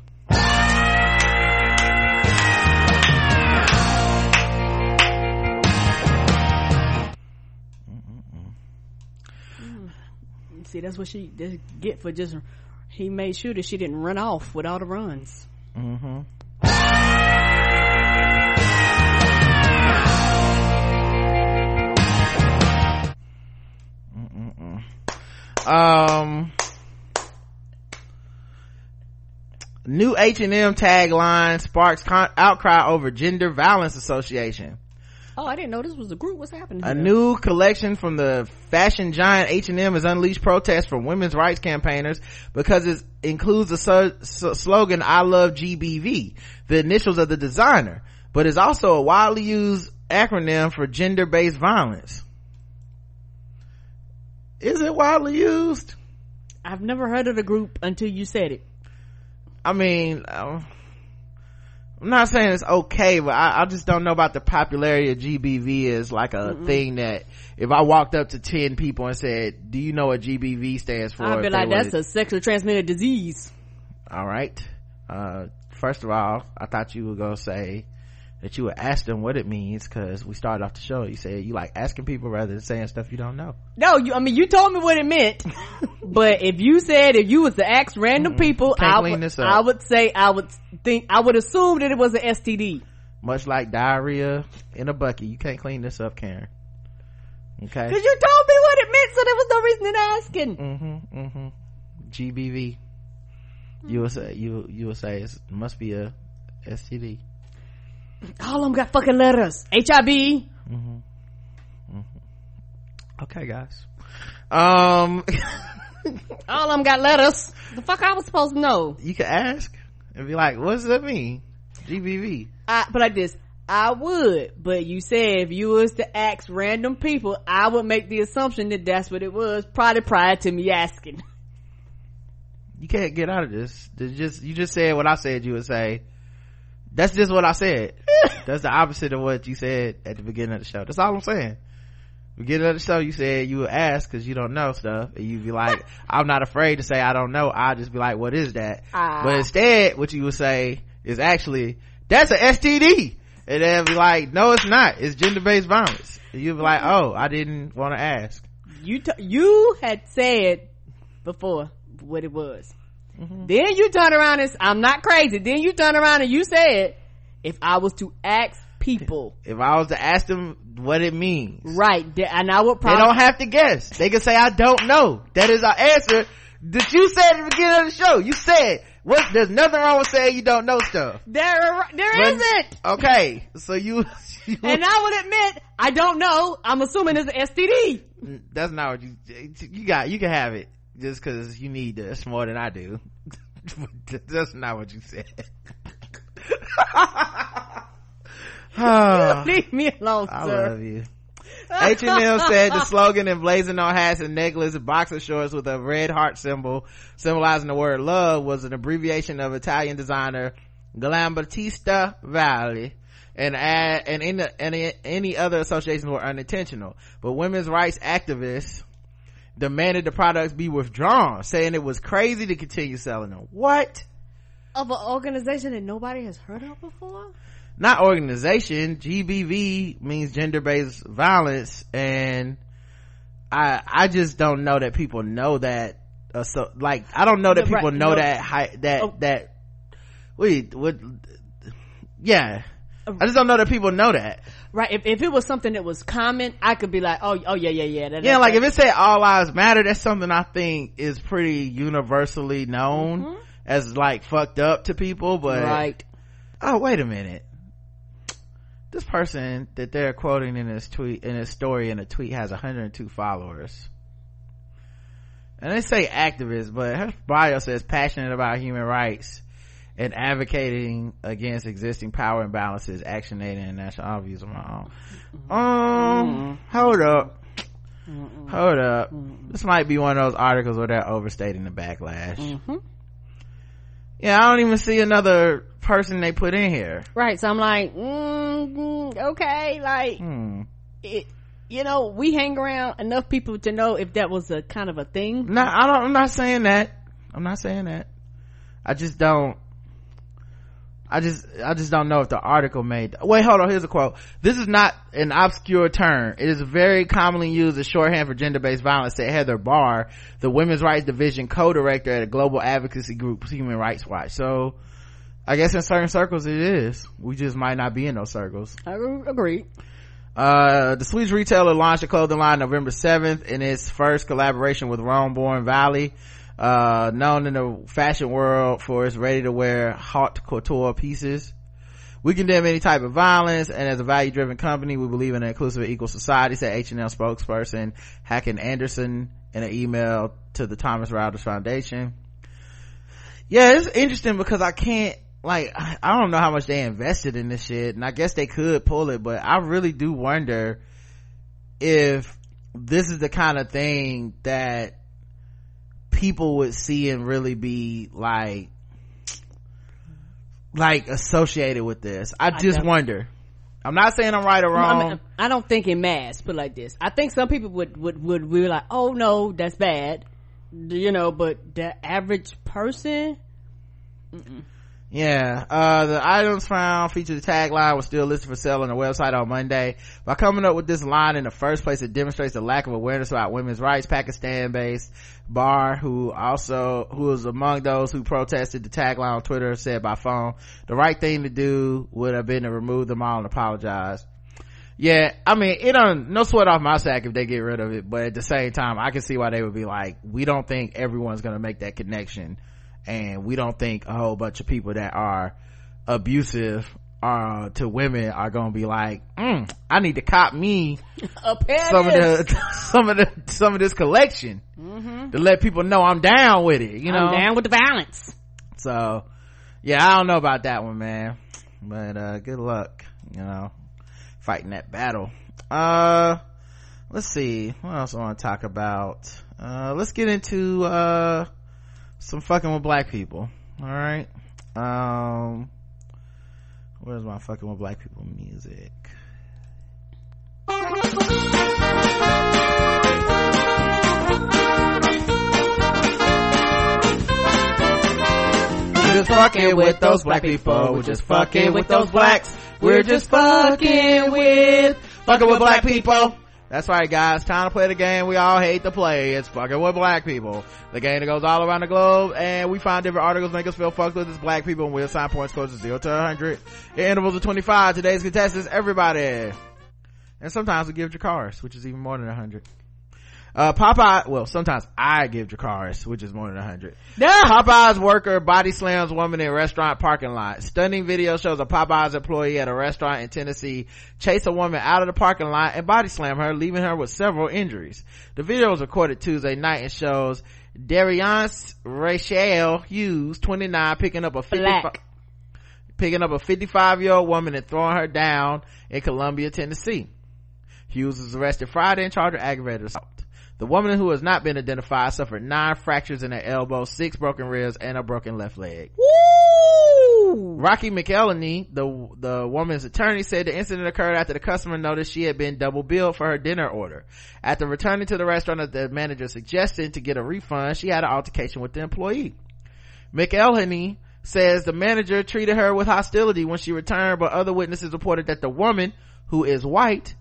See, that's what she get for just, he made sure that she didn't run off with all the runs. Mm-hmm. Mm-mm-mm. Um, new H&M tagline sparks con- outcry over Gender Violence Association. Oh, I didn't know this was a group. What's happening? A new collection from the fashion giant H&M has unleashed protests from women's rights campaigners because it includes the su- su- slogan, I love GBV, the initials of the designer, but is also a widely used acronym for gender-based violence. Is it widely used? I've never heard of the group until you said it. I mean, um, I'm not saying it's okay, but I, I, just don't know about the popularity of GBV as like a Mm-mm. thing that if I walked up to 10 people and said, do you know what GBV stands for? I'd be like, that's a sexually transmitted disease. All right. Uh, first of all, I thought you were going to say that you would ask them what it means because we started off the show. You said you like asking people rather than saying stuff you don't know. No, you, I mean, you told me what it meant. but if you said if you was to ask random mm-hmm. people, I would, I would say, I would think, I would assume that it was an STD. Much like diarrhea in a bucket. You can't clean this up, Karen. Okay. Cause you told me what it meant, so there was no reason in asking. Mm-hmm, mm-hmm. GBV. You will say, you, you will say it must be a STD. All of them got fucking letters. HIV. Mm-hmm. Mm-hmm. Okay, guys. Um, all of them got letters. The fuck I was supposed to know. You could ask and be like, what does that mean? GBV. I, but like this, I would, but you said if you was to ask random people, I would make the assumption that that's what it was, probably prior to me asking. You can't get out of this. just you just said what I said you would say. That's just what I said. That's the opposite of what you said at the beginning of the show. That's all I'm saying. Beginning of the show, you said you would ask because you don't know stuff, and you'd be like, "I'm not afraid to say I don't know." I'll just be like, "What is that?" Uh, but instead, what you would say is actually, "That's an STD," and then be like, "No, it's not. It's gender based violence." And you'd be like, "Oh, I didn't want to ask." You t- you had said before what it was. Mm-hmm. Then you turn around and I'm not crazy. Then you turn around and you said, if I was to ask people, if I was to ask them what it means, right? And I would probably they don't have to guess. They can say I don't know. That is our answer. That you said at the beginning of the show. You said what? There's nothing wrong with saying you don't know stuff. There, there not Okay, so you, you, and I would admit I don't know. I'm assuming it's an STD. That's not what you. You got. You can have it just because you need this more than I do. That's not what you said. Ah. Leave me alone, I love you. H&M said the slogan emblazoned on hats and necklaces, and boxer shorts with a red heart symbol symbolizing the word love was an abbreviation of Italian designer Giambattista Valli and and any, any, any other associations were unintentional. But women's rights activists demanded the products be withdrawn, saying it was crazy to continue selling them. What? Of an organization that nobody has heard of before? Not organization. GBV means gender-based violence, and I I just don't know that people know that. Uh, so, like, I don't know that people right, know no. that that oh. that. Wait, what? Yeah, I just don't know that people know that. Right. If, if it was something that was common, I could be like, oh, oh yeah, yeah, yeah. That, yeah, like that. if it said all lives matter, that's something I think is pretty universally known mm-hmm. as like fucked up to people, but. Right. Oh, wait a minute. This person that they're quoting in this tweet, in his story in a tweet has 102 followers. And they say activist, but her bio says passionate about human rights and advocating against existing power imbalances, action aid and national views of my own. Um, hold up. Hold up. This might be one of those articles where they're overstating the backlash. Mm-hmm. Yeah, I don't even see another person they put in here. Right. So I'm like, mm, okay, like, hmm. it, you know, we hang around enough people to know if that was a kind of a thing. No, I don't, I'm not saying that. I'm not saying that. I just don't, I just, I just don't know if the article made, wait, hold on, here's a quote. This is not an obscure term. It is very commonly used as shorthand for gender-based violence, said Heather Barr, the Women's Rights Division co-director at a global advocacy group, Human Rights Watch. So, I guess in certain circles it is. We just might not be in those circles. I agree. Uh, the Swedish retailer launched a clothing line November 7th in its first collaboration with Rome Born Valli uh, known in the fashion world for its ready to wear haute couture pieces. We condemn any type of violence and as a value driven company we believe in an inclusive and equal society said h&m spokesperson håkan andersson in an email to the thomson reuters foundation. Yeah it's interesting because i can't like i don't know how much they invested in this shit and i guess they could pull it but i really do wonder if this is the kind of thing that people would see and really be like like associated with this. I just I wonder. I'm not saying i'm right or wrong I, mean, I, don't think in mass but like this. I think some people would would would be like oh no that's bad. You know but the average person Mm-mm. Yeah, uh, the items found featured the tagline was still listed for sale on the website on Monday. By coming up with this line in the first place, it demonstrates the lack of awareness about women's rights. Pakistan-based Barr, who also, who was among those who protested the tagline on Twitter, said by phone, the right thing to do would have been to remove them all and apologize. Yeah, I mean, it don't, no sweat off my sack if they get rid of it, but at the same time, I can see why they would be like, we don't think everyone's gonna make that connection and we don't think a whole bunch of people that are abusive uh, to women are gonna be like, mm, I need to cop me some of the some of the some of this collection mm-hmm. to let people know I'm down with it. You know, I'm down with the violence. So, yeah, I don't know about that one, man. But uh, good luck. You know, fighting that battle. Uh, let's see what else I want to talk about. Uh, let's get into uh some fucking with black people all right um where's my fucking with black people music We're just fucking with those black people. We're just fucking with those blacks. We're just fucking with fucking with black people. That's right, guys. Time to play the game we all hate to play. It's fucking with black people. The game that goes all around the globe, and we find different articles make us feel fucked with as black people, and we assign points scores of 0 to 100 in intervals of 25. Today's contestants, everybody. And sometimes we give cars, which is even more than 100. Uh, Popeye, well, sometimes I give Dracarys, which is more than a hundred. Yeah. Popeye's worker body slams woman in restaurant parking lot. Stunning video shows a Popeye's employee at a restaurant in Tennessee chase a woman out of the parking lot and body slam her, leaving her with several injuries. The video was recorded Tuesday night and shows Dariance Rachel Hughes, 29, picking up a 55, picking up a 55 year old woman and throwing her down in Columbia, Tennessee. Hughes was arrested Friday and charged with aggravated assault. The woman who has not been identified suffered nine fractures in her elbow, six broken ribs, and a broken left leg. Woo! Rocky McElhenney, the the woman's attorney, said the incident occurred after the customer noticed she had been double billed for her dinner order. After returning to the restaurant, the manager suggested to get a refund, she had an altercation with the employee. McElhenney says the manager treated her with hostility when she returned, but other witnesses reported that the woman, who is white,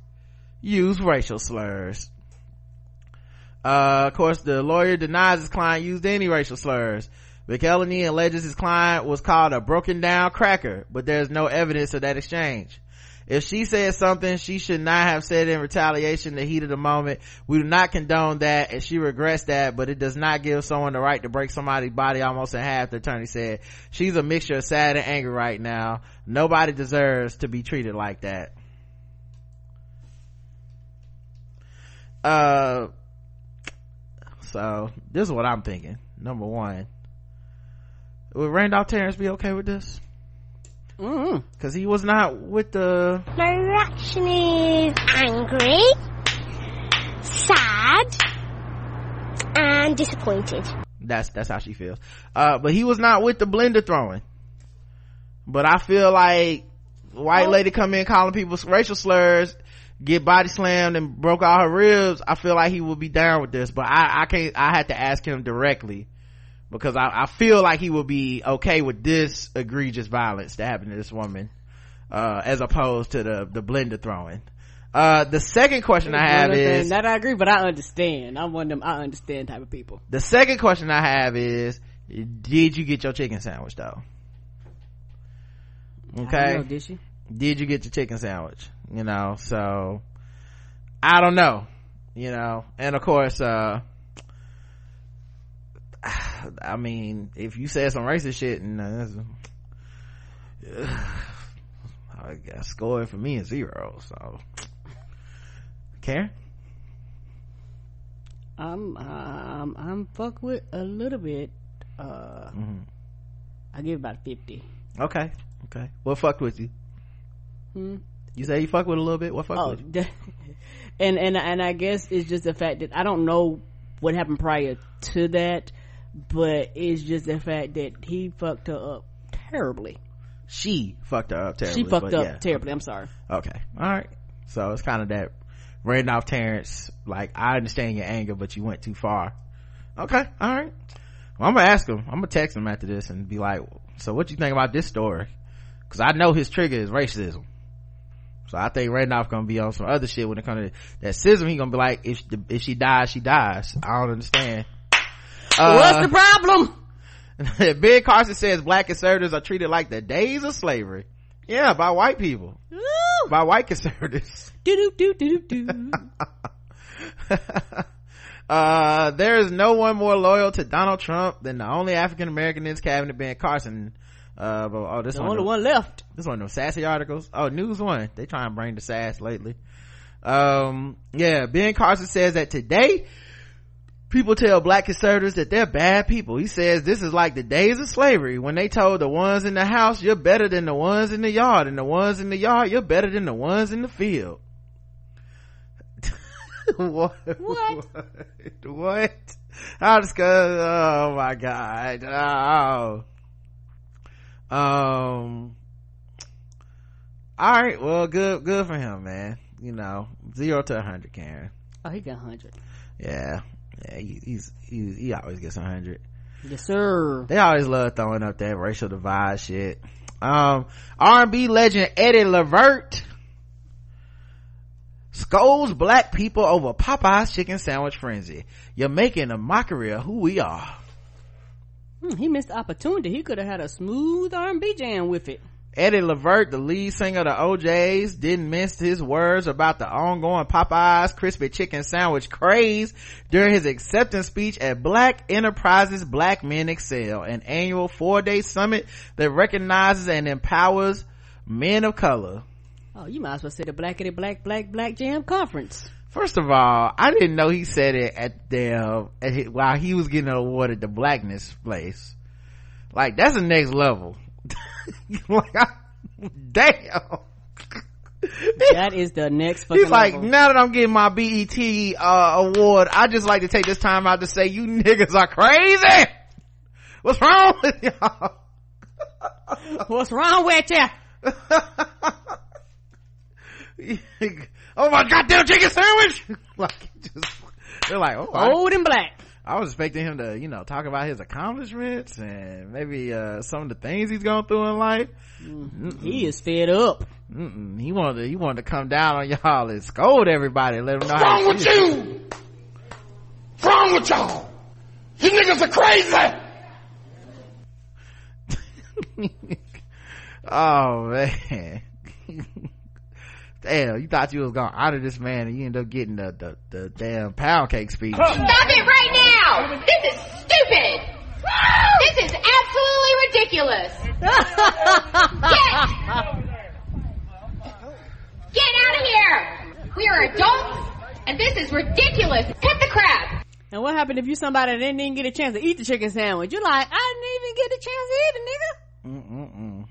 used racial slurs. Uh, of course, the lawyer denies his client used any racial slurs. McElhenney alleges his client was called a broken down cracker, but there's no evidence of that exchange. If she said something she should not have said in retaliation the heat of the moment, we do not condone that and she regrets that, but it does not give someone the right to break somebody's body almost in half, the attorney said. She's a mixture of sad and angry right now. Nobody deserves to be treated like that. Uh, so this is what I'm thinking. Number one, would Randolph Terrence be okay with this? Mm-hmm. Cause he was not with the. My reaction is angry, sad, and disappointed. That's that's how she feels. Uh, but he was not with the blender throwing. But I feel like white oh. lady come in calling people racial slurs get body slammed and broke all her ribs, I feel like he would be down with this. But I, I can't, I had to ask him directly because I, I feel like he would be okay with this egregious violence that happened to this woman, uh, as opposed to the, the blender throwing. Uh, the second question I have is that I agree, but I understand. I'm one of them I understand type of people. The second question I have is, did you get your chicken sandwich though? Okay. Know, did? Did you get your chicken sandwich? You know so i don't know you know and of course uh i mean if you said some racist shit and uh, I guess scoring for me is zero. So, Karen, I'm um I'm fuck with a little bit. Uh, Mm-hmm. I give about fifty. okay, okay. What fucked with you? Hmm? You say you fuck with a little bit. What fuck Oh, with you? and and and I guess it's just the fact that I don't know what happened prior to that, but it's just the fact that he fucked her up terribly. She fucked her up terribly. she fucked up yeah. terribly. I'm sorry. Okay. All right. So it's kind of that Randolph Terrence, like, I understand your anger, but you went too far. Okay. All right. Well, I'm gonna ask him. I'm gonna text him after this and be like, so what you think about this story? Cause I know his trigger is racism. So I think Randolph gonna be on some other shit when it comes to that schism. He gonna be like, if, if she dies, she dies. I don't understand. What's Uh, the problem? Ben Carson says black conservatives are treated like the days of slavery. Yeah, by white people. By white conservatives. Do do do do do. uh, there is no one more loyal to Donald Trump than the only African American in his cabinet, Ben Carson. Uh, but, oh, this The one, only one left. this one of them sassy articles. Oh, News One. They try and bring the sass lately. Um, yeah, Ben Carson says that today, people tell black conservatives that they're bad people. He says this is like the days of slavery when they told the ones in the house, you're better than the ones in the yard, and the ones in the yard, you're better than the ones in the field. what? What? what? How discuss? Oh my god! Oh. Um. All right. Well, good. Good for him, man. You know, zero to a hundred, Karen. Oh, he got hundred. Yeah. Yeah. He, he's he, he always gets a hundred. Yes, sir. They always love throwing up that racial divide shit. Um, R&B legend Eddie Levert scolds black people over Popeye's chicken sandwich frenzy. You're making a mockery of who we are. Hmm, he missed the opportunity. He could have had a smooth R&B jam with it. Eddie Levert, the lead singer of the O'Jays, didn't mince his words about the ongoing Popeyes crispy chicken sandwich craze during his acceptance speech at Black Enterprises Black Men Excel, an annual four-day summit that recognizes and empowers men of color. Oh, you might as well say the Blackity Black Black Black Jam Conference. First of all, I didn't know he said it at the at his, while he was getting awarded the blackness place. Like that's the next level. like, I, damn. That is the next fucking He's like, level. now that I'm getting my BET uh, award, I just like to take this time out to say you niggas are crazy. What's wrong with y'all? What's wrong with you? oh my goddamn chicken sandwich! like, just, they're like, oh, I- Old and black. I was expecting him to, you know, talk about his accomplishments and maybe, uh, some of the things he's gone through in life. He is fed up. Mm-mm. He wanted to, he wanted to come down on y'all and scold everybody and let them know how wrong he with you? What's wrong with y'all? You niggas are crazy. oh man. Damn, you thought you was gonna honor this man and you end up getting the, the, the damn pound cake speech. Stop it right now! This is stupid! This is absolutely ridiculous! Get! Get out of here! We are adults, and this is ridiculous! Cut the crap! And what happened if you somebody that didn't even get a chance to eat the chicken sandwich? You're like, I didn't even get a chance to eat it, nigga. Mm-mm-mm.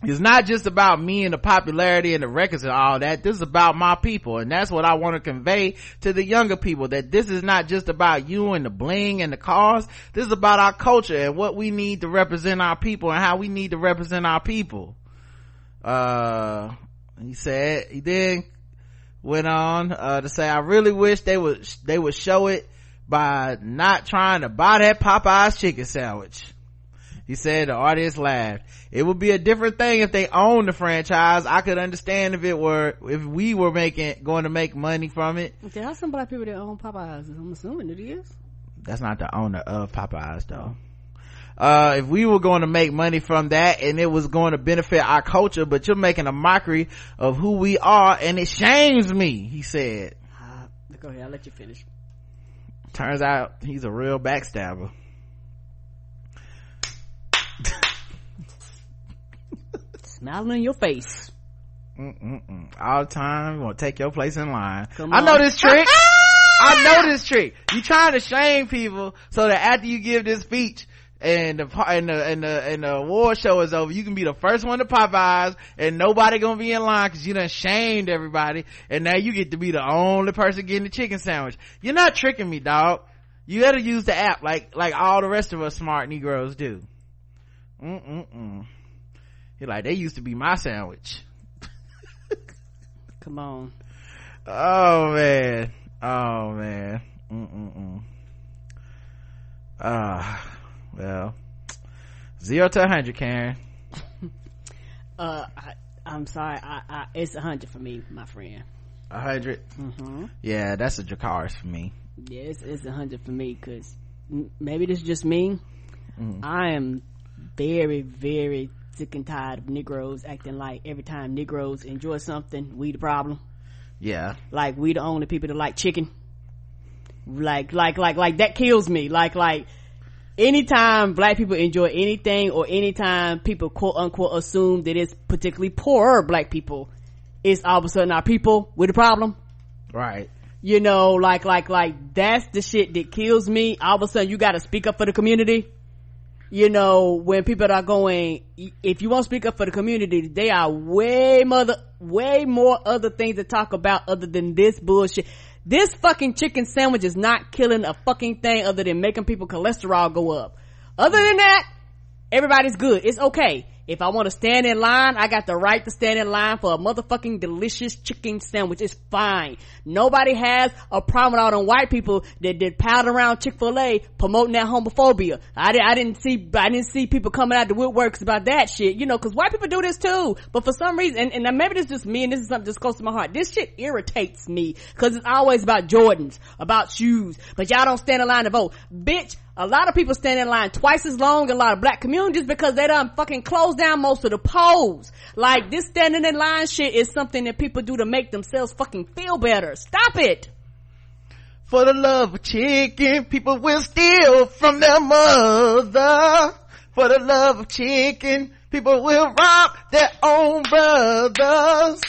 It's not just about me and the popularity and the records and all that. This is about my people. And that's what I want to convey to the younger people that this is not just about you and the bling and the cars. This is about our culture and what we need to represent our people and how we need to represent our people. Uh, he said, he then went on, uh, to say, I really wish they would, they would show it by not trying to buy that Popeye's chicken sandwich. He said the audience laughed. It would be a different thing if they owned the franchise. I could understand if it were, if we were making, going to make money from it. There are some black people that own Popeyes. I'm assuming it is. That's not the owner of Popeyes though. Uh, if we were going to make money from that and it was going to benefit our culture, but you're making a mockery of who we are and it shames me, he said. Uh, go ahead, I'll let you finish. Turns out he's a real backstabber. Smiling in your face. Mm-mm-mm. All the time, you want to take your place in line. Come I know this trick. I know this trick. You trying to shame people so that after you give this speech and the and the and the and the award show is over, you can be the first one to Popeyes and nobody gonna be in line because you done shamed everybody, and now you get to be the only person getting the chicken sandwich. You're not tricking me, dog. You gotta use the app like like all the rest of us smart Negroes do. Mm-mm-mm. You're like, they used to be my sandwich. Come on. Oh man. Oh man. Mm-mm-mm. Ah, well. Zero to a hundred, Karen. Uh, I, I'm sorry. I, I, it's a hundred for me, my friend. A 100 Mm-hmm. Yeah, that's a Jacars for me. Yeah, it's, it's a hundred for me because maybe this is just me. Mm. I am very, very sick and tired of Negroes acting like every time Negroes enjoy something, we the problem. Yeah. Like we the only people that like chicken. Like, like, like, like that kills me. Like, like anytime black people enjoy anything or anytime people quote unquote assume that it's particularly poorer black people, it's all of a sudden our people with the problem. Right. You know, like, like, like that's the shit that kills me. All of a sudden you gotta speak up for the community. You know, when people are going, if you won't speak up for the community, they are way mother, way more other things to talk about other than this bullshit. This fucking chicken sandwich is not killing a fucking thing other than making people cholesterol go up. Other than that, everybody's good. It's okay. If I want to stand in line, I got the right to stand in line for a motherfucking delicious chicken sandwich. It's fine. Nobody has a problem with all them white people that did powder around Chick-fil-A promoting that homophobia. I, did, I didn't see, I didn't see people coming out the woodworks about that shit, you know, cause white people do this too. But for some reason, and, and maybe this is just me and this is something just close to my heart. This shit irritates me cause it's always about Jordans, about shoes, but y'all don't stand in line to vote. Bitch, a lot of people stand in line twice as long in a lot of black communities because they done fucking close down most of the polls. Like this standing in line shit is something that people do to make themselves fucking feel better. Stop it. For the love of chicken, people will steal from their mother. For the love of chicken, people will rob their own brothers.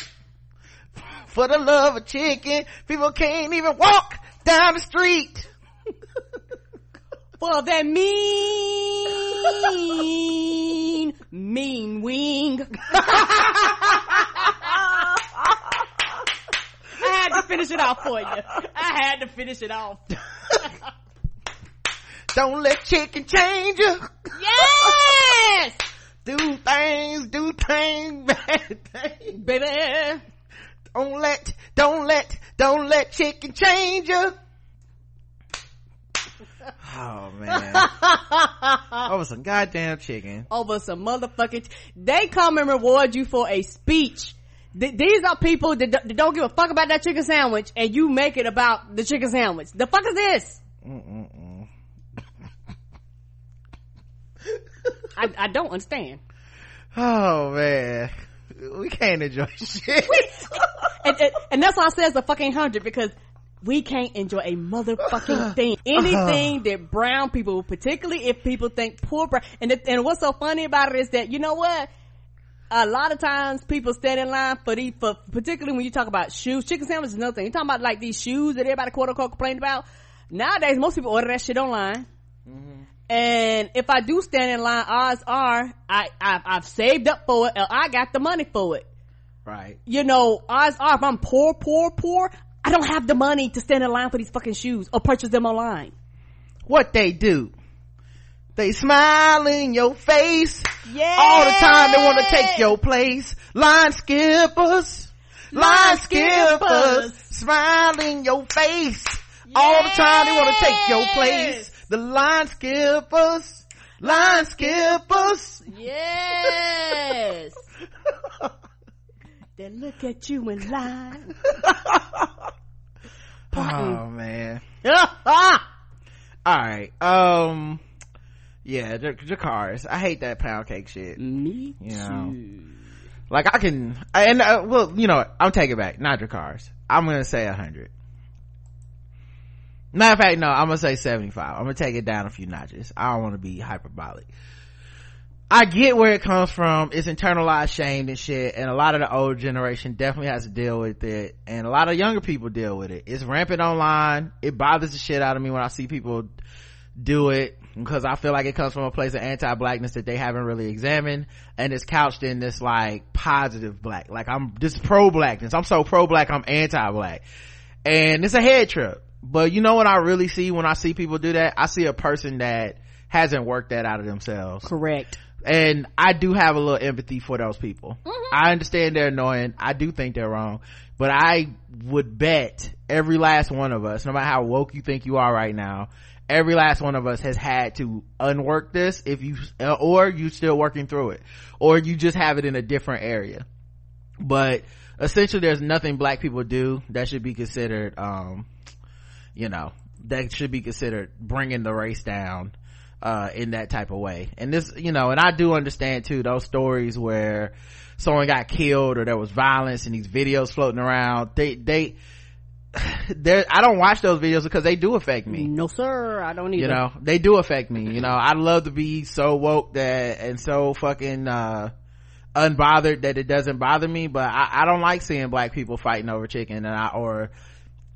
For the love of chicken, people can't even walk down the street. For that mean, mean wing. I had to finish it off for you. I had to finish it off. Don't let chicken change you. Yes! Do things, do things, bad things. Baby. Don't let, don't let, don't let chicken change you. Oh man. Over some goddamn chicken. over some motherfucking they come and reward you for a speech Th- these are people that, d- that don't give a fuck about that chicken sandwich and you make it about the chicken sandwich the fuck is this I, I don't understand Oh man. We can't enjoy shit. and, and, and that's why I say it's a fucking hundred because we can't enjoy a motherfucking thing. Uh-huh. Anything that brown people, particularly if people think poor brown, and, and what's so funny about it is that, you know what? A lot of times people stand in line for these, for, particularly when you talk about shoes, chicken sandwiches is another thing. You're talking about like these shoes that everybody quote unquote complained about. Nowadays, most people order that shit online. Mm-hmm. And if I do stand in line, odds are I, I've, I've saved up for it, I got the money for it right. you know, odds are if I'm poor, poor, poor, I don't have the money to stand in line for these fucking shoes or purchase them online. What they do? They smile in your face. Yeah. All the time they want to take your place. Line skippers. Line Line skippers. skippers. Smile in your face. All the time they want to take your place. The line skippers. Line skippers. Yes. they look at you in line. Oh man. Ah! Alright. Um. Yeah, J- Jacars. I hate that pound cake shit. Me You know. too. Like I can, and uh, well, you know. I'm taking it back. Not Jacars. I'm gonna say a hundred. Matter of fact, no, I'm gonna say 75. I'm gonna take it down a few notches. I don't want to be hyperbolic. I get where it comes from. It's internalized shame and shit. And a lot of the old generation definitely has to deal with it. And a lot of younger people deal with it. It's rampant online. It bothers the shit out of me when I see people do it because I feel like it comes from a place of anti-blackness that they haven't really examined. And it's couched in this like positive black. Like I'm this pro-blackness. I'm so pro-black, I'm anti-black. And it's a head trip. But you know what I really see when I see people do that? I see a person that hasn't worked that out of themselves Correct. And I do have a little empathy for those people. Mm-hmm. I understand they're annoying. I do think they're wrong, but I would bet every last one of us, no matter how woke you think you are right now, every last one of us has had to unwork this if you, or you still working through it, or you just have it in a different area. But essentially there's nothing black people do that should be considered, um, you know, that should be considered bringing the race down uh, in that type of way. And this, you know, and I do understand too, those stories where someone got killed or there was violence and these videos floating around, they, they, there, I don't watch those videos because they do affect me. No, sir. I don't either. You know, they do affect me. You know, I'd love to be so woke that, and so fucking, uh, unbothered that it doesn't bother me, but I, I don't like seeing black people fighting over chicken and I, or,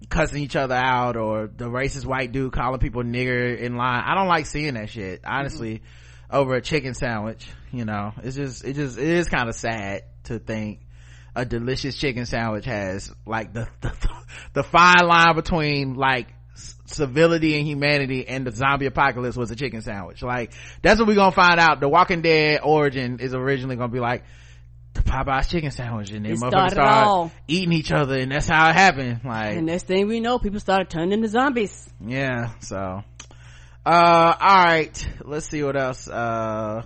cussing each other out or the racist white dude calling people nigger in line. I don't like seeing that shit, mm-hmm. honestly, over a chicken sandwich. You know, it's just, it just, it is kind of sad to think a delicious chicken sandwich has like the, the, the fine line between like civility and humanity and the zombie apocalypse was a chicken sandwich. Like, that's what we're gonna find out. The Walking Dead origin is originally gonna be like, Popeye's chicken sandwich and then It motherfuckers started started eating each other and that's how it happened. Like, And next thing we know, people started turning into zombies. yeah so uh all right let's see what else uh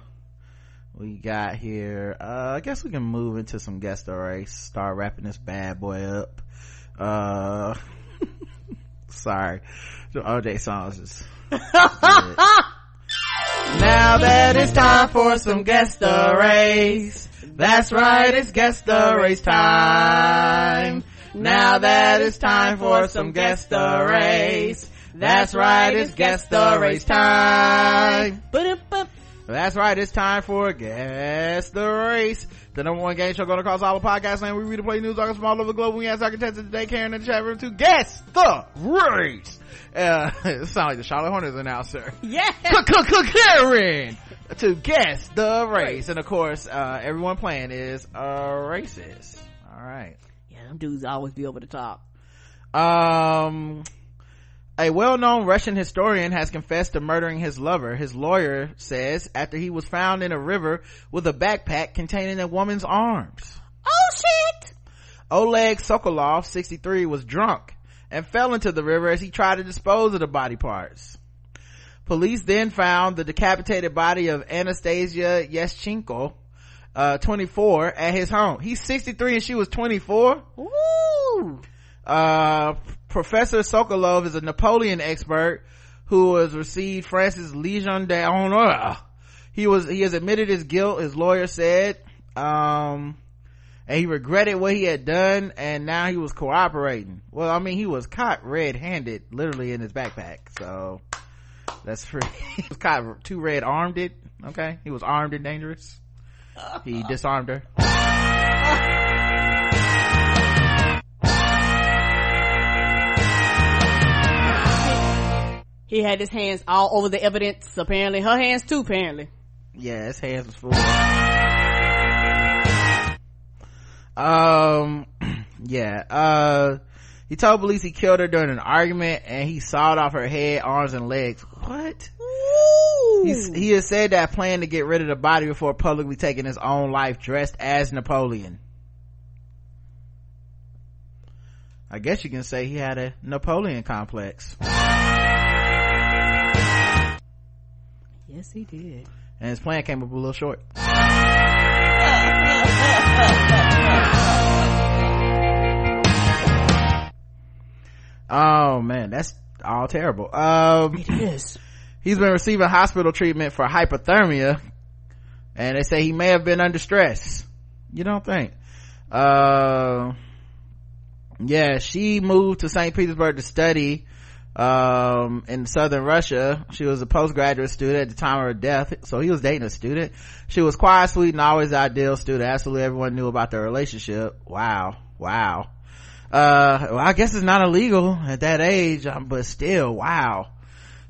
we got here. Uh i guess we can move into some guest race start wrapping this bad boy up. Uh sorry. The O'Jays song is now that it's time for some guest race that's right it's guest the race time. Now that it's time for some guest the race. That's right it's guest the race time. That's right it's time for guess the race. The number one game show going across all the podcast land. We read and play news articles from all over the globe. We ask our contestants today karen in the chat room to guess the race. Uh it sounds like the charlotte hornets announcer. Yeah. Karen to guess the race, and of course, uh, everyone playing is a racist. All right. Yeah, them dudes always be over the top. Um, a well-known Russian historian has confessed to murdering his lover. His lawyer says after he was found in a river with a backpack containing a woman's arms. Oh shit! Oleg Sokolov, 63, was drunk and fell into the river as he tried to dispose of the body parts. Police then found the decapitated body of Anastasia Yeschenko, uh, 24 at his home. He's 63 and she was 24. Woo! Uh, Professor Sokolov is a Napoleon expert who has received France's Legion d'honneur. He was, he has admitted his guilt, his lawyer said. Um, and he regretted what he had done and now he was cooperating. Well, I mean, he was caught red-handed, literally in his backpack, so that's pretty, he was caught too red-armed it, okay? He was armed and dangerous. He disarmed her. He had his hands all over the evidence. Apparently, her hands too. Apparently, Yeah, his hands was full. Um, yeah, uh, he told police he killed her during an argument and he sawed off her head, arms, and legs. What? He has said that plan to get rid of the body before publicly taking his own life dressed as Napoleon. I guess you can say he had a Napoleon complex. yes, he did. And his plan came up a little short. Oh man, that's all terrible. Um, Yes. he's been receiving hospital treatment for hypothermia and they say he may have been under stress. You don't think? Uh, yeah, she moved to St. Petersburg to study, um, in southern Russia. She was a postgraduate student at the time of her death, so he was dating a student. She was quiet, sweet, and always ideal student. Absolutely everyone knew about their relationship. Wow. Wow. Uh, well, I guess it's not illegal at that age, um, but still, wow.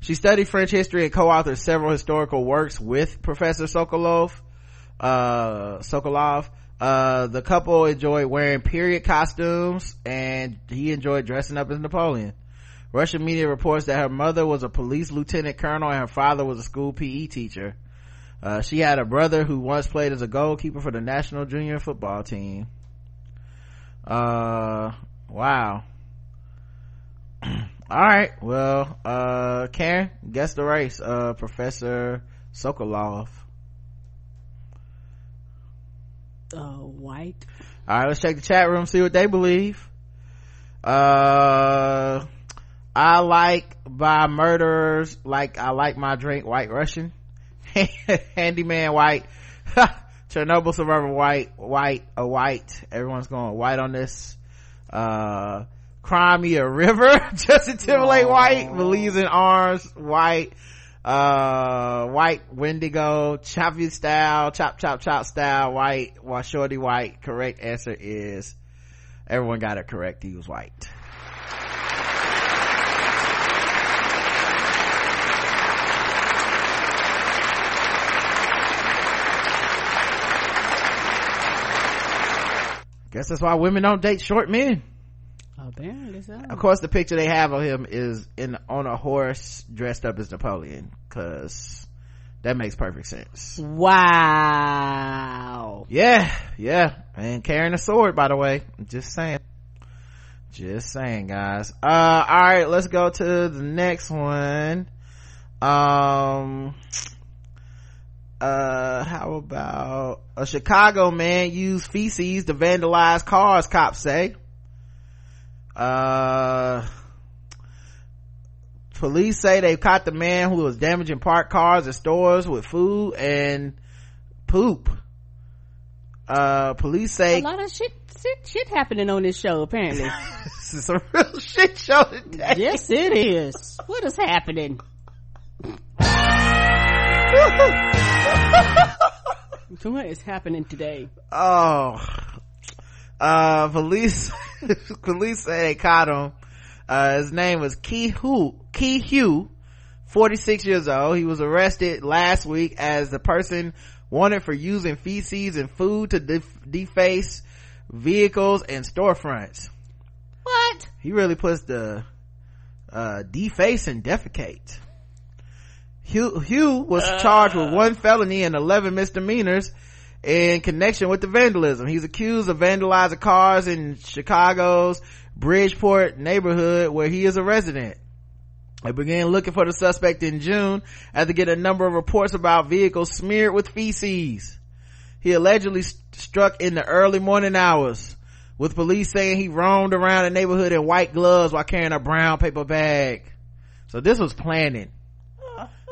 She studied French history and co-authored several historical works with Professor Sokolov. Uh, Sokolov. Uh, the couple enjoyed wearing period costumes and he enjoyed dressing up as Napoleon. Russian media reports that her mother was a police lieutenant colonel and her father was a school PE teacher. Uh, she had a brother who once played as a goalkeeper for the national junior football team. Uh, wow. All right. Well, uh, Karen, guess the race. Uh, Professor Sokolov. Uh, white. All right, let's check the chat room, see what they believe. Uh, I like by murderers, like I like my drink, White Russian. Handyman White. Chernobyl survivor White, White, a white. Everyone's going white on this. Uh, Crimea River, Justin Timberlake White, believes in arms, White uh white wendigo choppy style chop chop chop style white while shorty white correct answer is everyone got it correct he was white guess that's why women don't date short men. Apparently so. of course the picture they have of him is in on a horse dressed up as napoleon because that makes perfect sense. Wow. yeah yeah. And carrying a sword by the way. Just saying. Just saying guys. Uh all right let's go to the next one. Um uh how about a chicago man used feces to vandalize cars cops say uh police say they caught the man who was damaging parked cars and stores with food and poop uh police say A lot of shit, shit, shit happening on this show, apparently. this is a real shit show today yes, it is. What is happening? So what is happening today? oh uh police police say they caught him uh his name was key hu key hugh 46 years old he was arrested last week as the person wanted for using feces and food to def- deface vehicles and storefronts What? he really puts the uh deface and defecate hugh, hugh was charged with one felony and 11 misdemeanors in connection with the vandalism he's accused of vandalizing cars in chicago's bridgeport neighborhood where he is a resident they began looking for the suspect in June after getting a number of reports about vehicles smeared with feces. He allegedly st- struck in the early morning hours, with police saying he roamed around the neighborhood in white gloves while carrying a brown paper bag. So this was planning.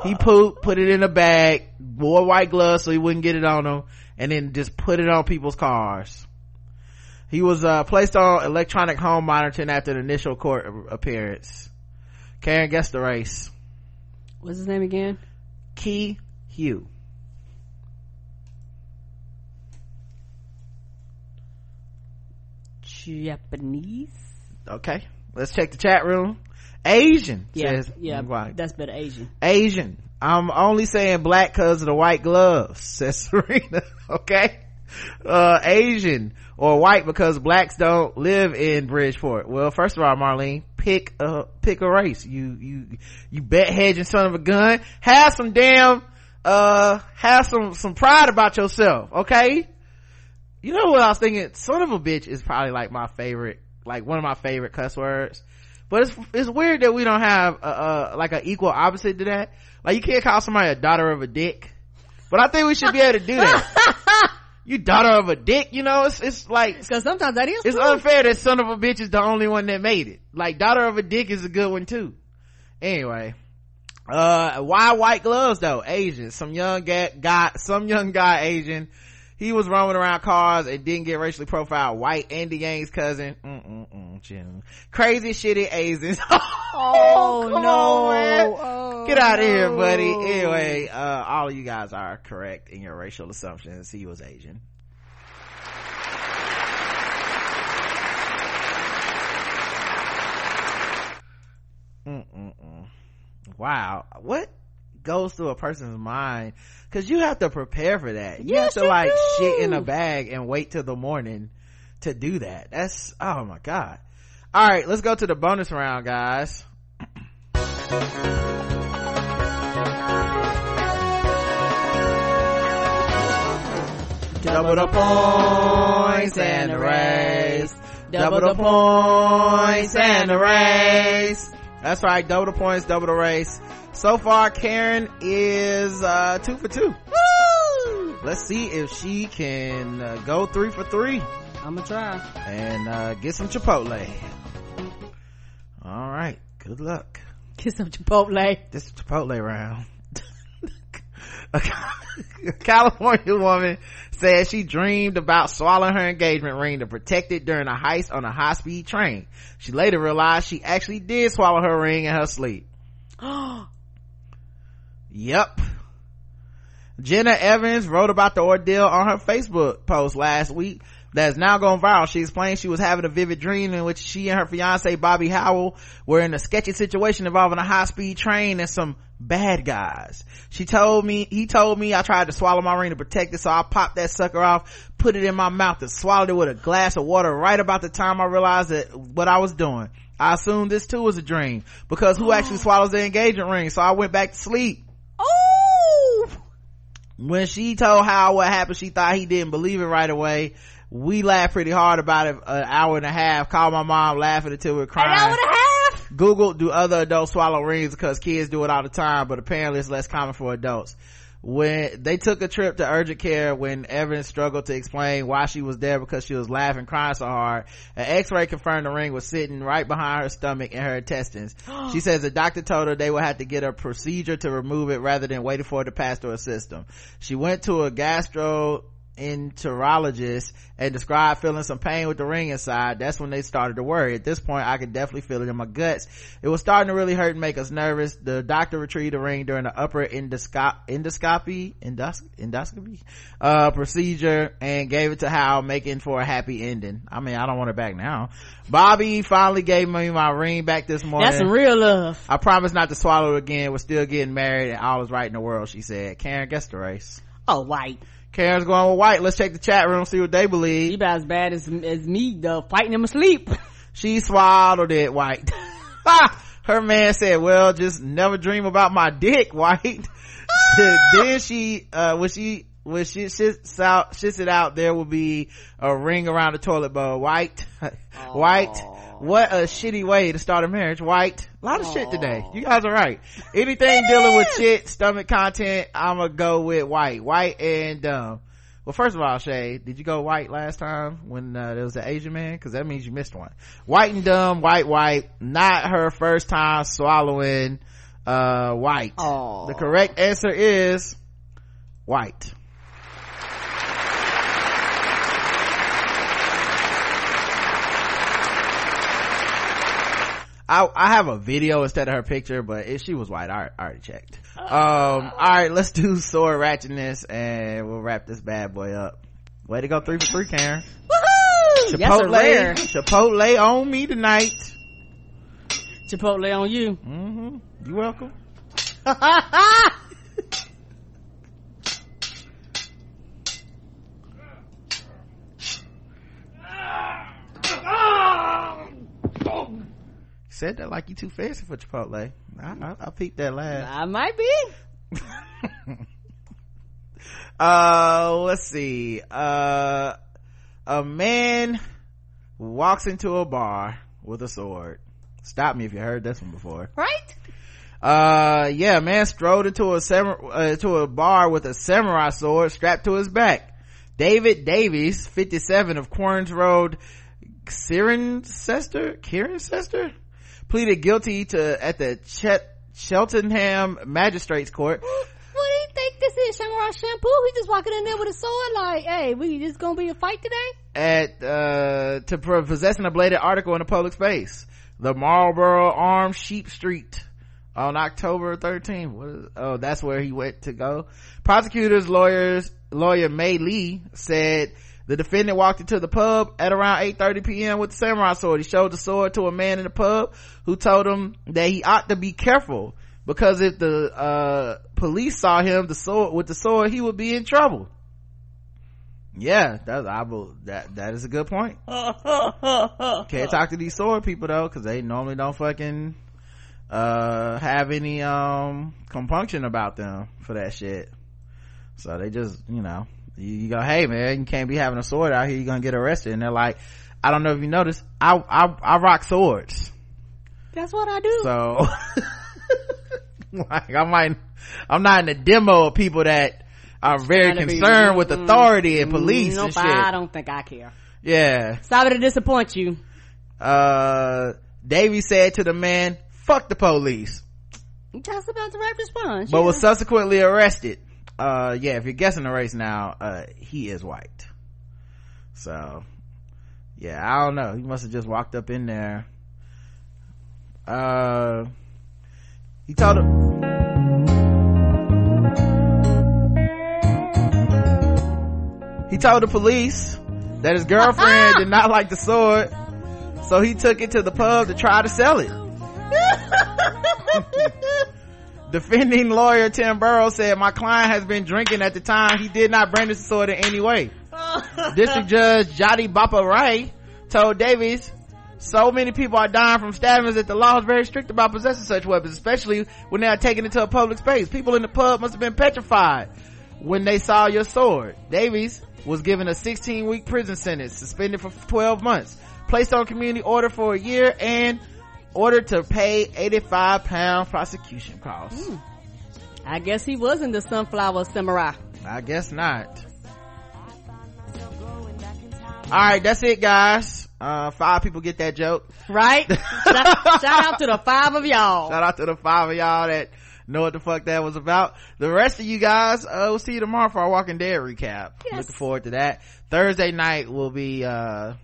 He pooped, put it in a bag, wore white gloves so he wouldn't get it on him, and then just put it on people's cars. He was uh, placed on electronic home monitoring after the initial court appearance. Karen guess the race. What's his name again? Key Hugh. Japanese. Okay. Let's check the chat room. Asian. Yeah, yeah. That's better Asian. Asian. I'm only saying black cause of the white gloves, says Serena. okay. Uh, Asian or white because blacks don't live in Bridgeport. Well, first of all, Marlene, pick a, pick a race. You, you, you bet hedging son of a gun. Have some damn, uh, have some, some pride about yourself. Okay. You know what I was thinking? Son of a bitch is probably like my favorite, like one of my favorite cuss words. But it's, it's weird that we don't have a, a like an equal opposite to that. Like you can't call somebody a daughter of a dick. But I think we should be able to do that. you daughter of a dick, you know, it's, it's like, Because sometimes that is it's true. unfair that son of a bitch is the only one that made it. Like daughter of a dick is a good one too. Anyway. Uh, why white gloves though? Asian. Some young guy, guy, some young guy Asian. He was roaming around cars and didn't get racially profiled. White Andy Yang's cousin. Mm-mm-mm. Crazy shitty Asians. Oh, no. Get out of here buddy anyway uh all of you guys are correct in your racial assumptions he was asian Mm-mm-mm. wow what goes through a person's mind because you have to prepare for that. You Yes, have to like do. shit in a bag and wait till the morning to do that. That's oh my god. All right let's go to the bonus round guys. Double the points and the race. Double the points and the race. That's right double the points double the race so far karen is uh two for two. Woo! let's see if she can uh, go three for three. I'm gonna try. and uh get some chipotle. All right. Good luck. Get some Chipotle. this is chipotle round. A california woman said she dreamed about swallowing her engagement ring to protect it during a heist on a high-speed train. She later realized she actually did swallow her ring in her sleep yep jenna evans wrote about the ordeal on her facebook post last week that's now gone viral. She explained she was having a vivid dream in which she and her fiance Bobby Howell were in a sketchy situation involving a high-speed train and some bad guys. She told me, he told me I tried to swallow my ring to protect it, so I popped that sucker off, put it in my mouth and swallowed it with a glass of water right about the time I realized that what I was doing. I assumed this too was a dream because who actually swallows the engagement ring? So I went back to sleep. When she told Howell what happened, she thought he didn't believe it right away. We laughed pretty hard about it an hour and a half. Called my mom laughing until we were crying. An hour and a half? Google do other adults swallow rings because kids do it all the time, but apparently it's less common for adults. When they took a trip to urgent care when Evans struggled to explain why she was there because she was laughing, crying so hard, an x-ray confirmed the ring was sitting right behind her stomach and her intestines. she says the doctor told her they would have to get a procedure to remove it rather than waiting for it to pass through her system. She went to a gastro enterologist and described feeling some pain with the ring inside that's when they started to worry. At this point i could definitely feel it in my guts. It was starting to really hurt and make us nervous. The doctor retrieved the ring during the upper endoscop endoscopy endos- endoscopy uh procedure and gave it to Howell making for a happy ending. I mean i don't want it back now. Bobby finally gave me my ring back this morning. That's real love. i promise not to swallow it again. We're still getting married and all is right in the world she said. Karen guess the race. Oh, white. Karen's going with white. Let's check the chat room, see what they You believe. about as bad as, as me, though, fighting in asleep. She swallowed it, white. Her man said, well, just never dream about my dick, white. then she, uh, when she, when she shits out, shits it out, there will be a ring around the toilet bowl, white. white. What a shitty way to start a marriage, white. A lot of shit today. You guys are right. Anything dealing with shit, stomach content, I'ma go with white. White and, um, well, first of all, Shay, did you go white last time when uh, there was an Asian man? Because that means you missed one. White and dumb, white, white. Not her first time swallowing uh, white. Aw. The correct answer is white. I, I have a video instead of her picture, but if she was white, I, I already checked. Um, all right, let's do sword ratchetness and we'll wrap this bad boy up. Way to go, three for three, Karen. Woohoo! That's a. Chipotle, Chipotle on me tonight. Chipotle on you. Mm-hmm. You welcome. Said that like you too fancy for Chipotle. I, I, I peeped that laugh. I might be. uh let's see uh a man walks into a bar with a sword stop me if you heard this one before Right? uh yeah a man strolled into a sam- uh, to a bar with a samurai sword strapped to his back david davies 57 of Querns road cirencester cirencester pleaded guilty to at the Chet- cheltenham magistrates court What do you think this is? Samurai shampoo? He just walking in there with a sword like, hey, we just gonna be a fight today? at uh to possessing a bladed article in a public space the Marlborough Arms sheep street on October 13th. What is, oh, that's where he went to go. Prosecutors, lawyers, lawyer May Lee said the defendant walked into the pub at around 8.30 p.m. with the samurai sword. He showed the sword to a man in the pub who told him that he ought to be careful because if the, uh, police saw him the sword, with the sword, he would be in trouble. Yeah, that's, I will, that, that is a good point. Can't talk to these sword people though, cause they normally don't fucking, uh, have any, um, compunction about them for that shit. So they just, you know, you, you go, hey man, you can't be having a sword out here, you're gonna get arrested. And they're like, I don't know if you noticed, I, I, I rock swords. That's what I do. So, like, I might, I'm not in the demo of people that are very to be- concerned with Mm, authority and police nope, and shit. I don't think I care. Yeah. Sorry to disappoint you. Uh, Davy said to the man, fuck the police, That's about the right response. but yeah. was subsequently arrested. Uh, yeah, if you're guessing the race now, uh, he is white. So, yeah, I don't know. He must have just walked up in there. Uh, he told him. He told the police that his girlfriend did not like the sword, so he took it to the pub to try to sell it. Defending lawyer Tim Burrow said, my client has been drinking at the time. He did not brandish the sword in any way. Oh. District Judge Joti Bopa-Rai told Davies, so many people are dying from stabbings that the law is very strict about possessing such weapons, especially when they are taken into a public space. People in the pub must have been petrified when they saw your sword. Davies was given a 16 week prison sentence, suspended for 12 months, placed on community order for a year, and ordered to pay 85 pound prosecution costs. I guess he wasn't the sunflower samurai. I guess not. Alright, that's it guys. Uh, five people get that joke. Right? shout, shout out to the five of y'all. Shout out to the five of y'all that know what the fuck that was about. The rest of you guys, uh, we'll see you tomorrow for our Walking Dead recap. Yes. Looking forward to that. Thursday night will be, uh,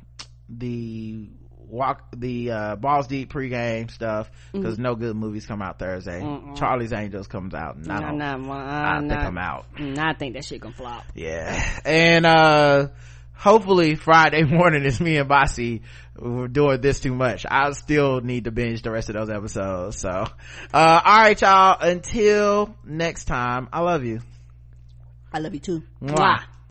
the walk, the, uh, Balls Deep pregame stuff, Mm-hmm. cause no good movies come out Thursday. Charlie's Angels comes out, and I don't, nah, nah, I think. I'm out. I think that shit gonna flop. Yeah. And, uh, hopefully Friday morning is me and Bossy we're doing this too much. I still need to binge the rest of those episodes. So, uh, alright y'all. Until next time, I love you. I love you too. Mwah.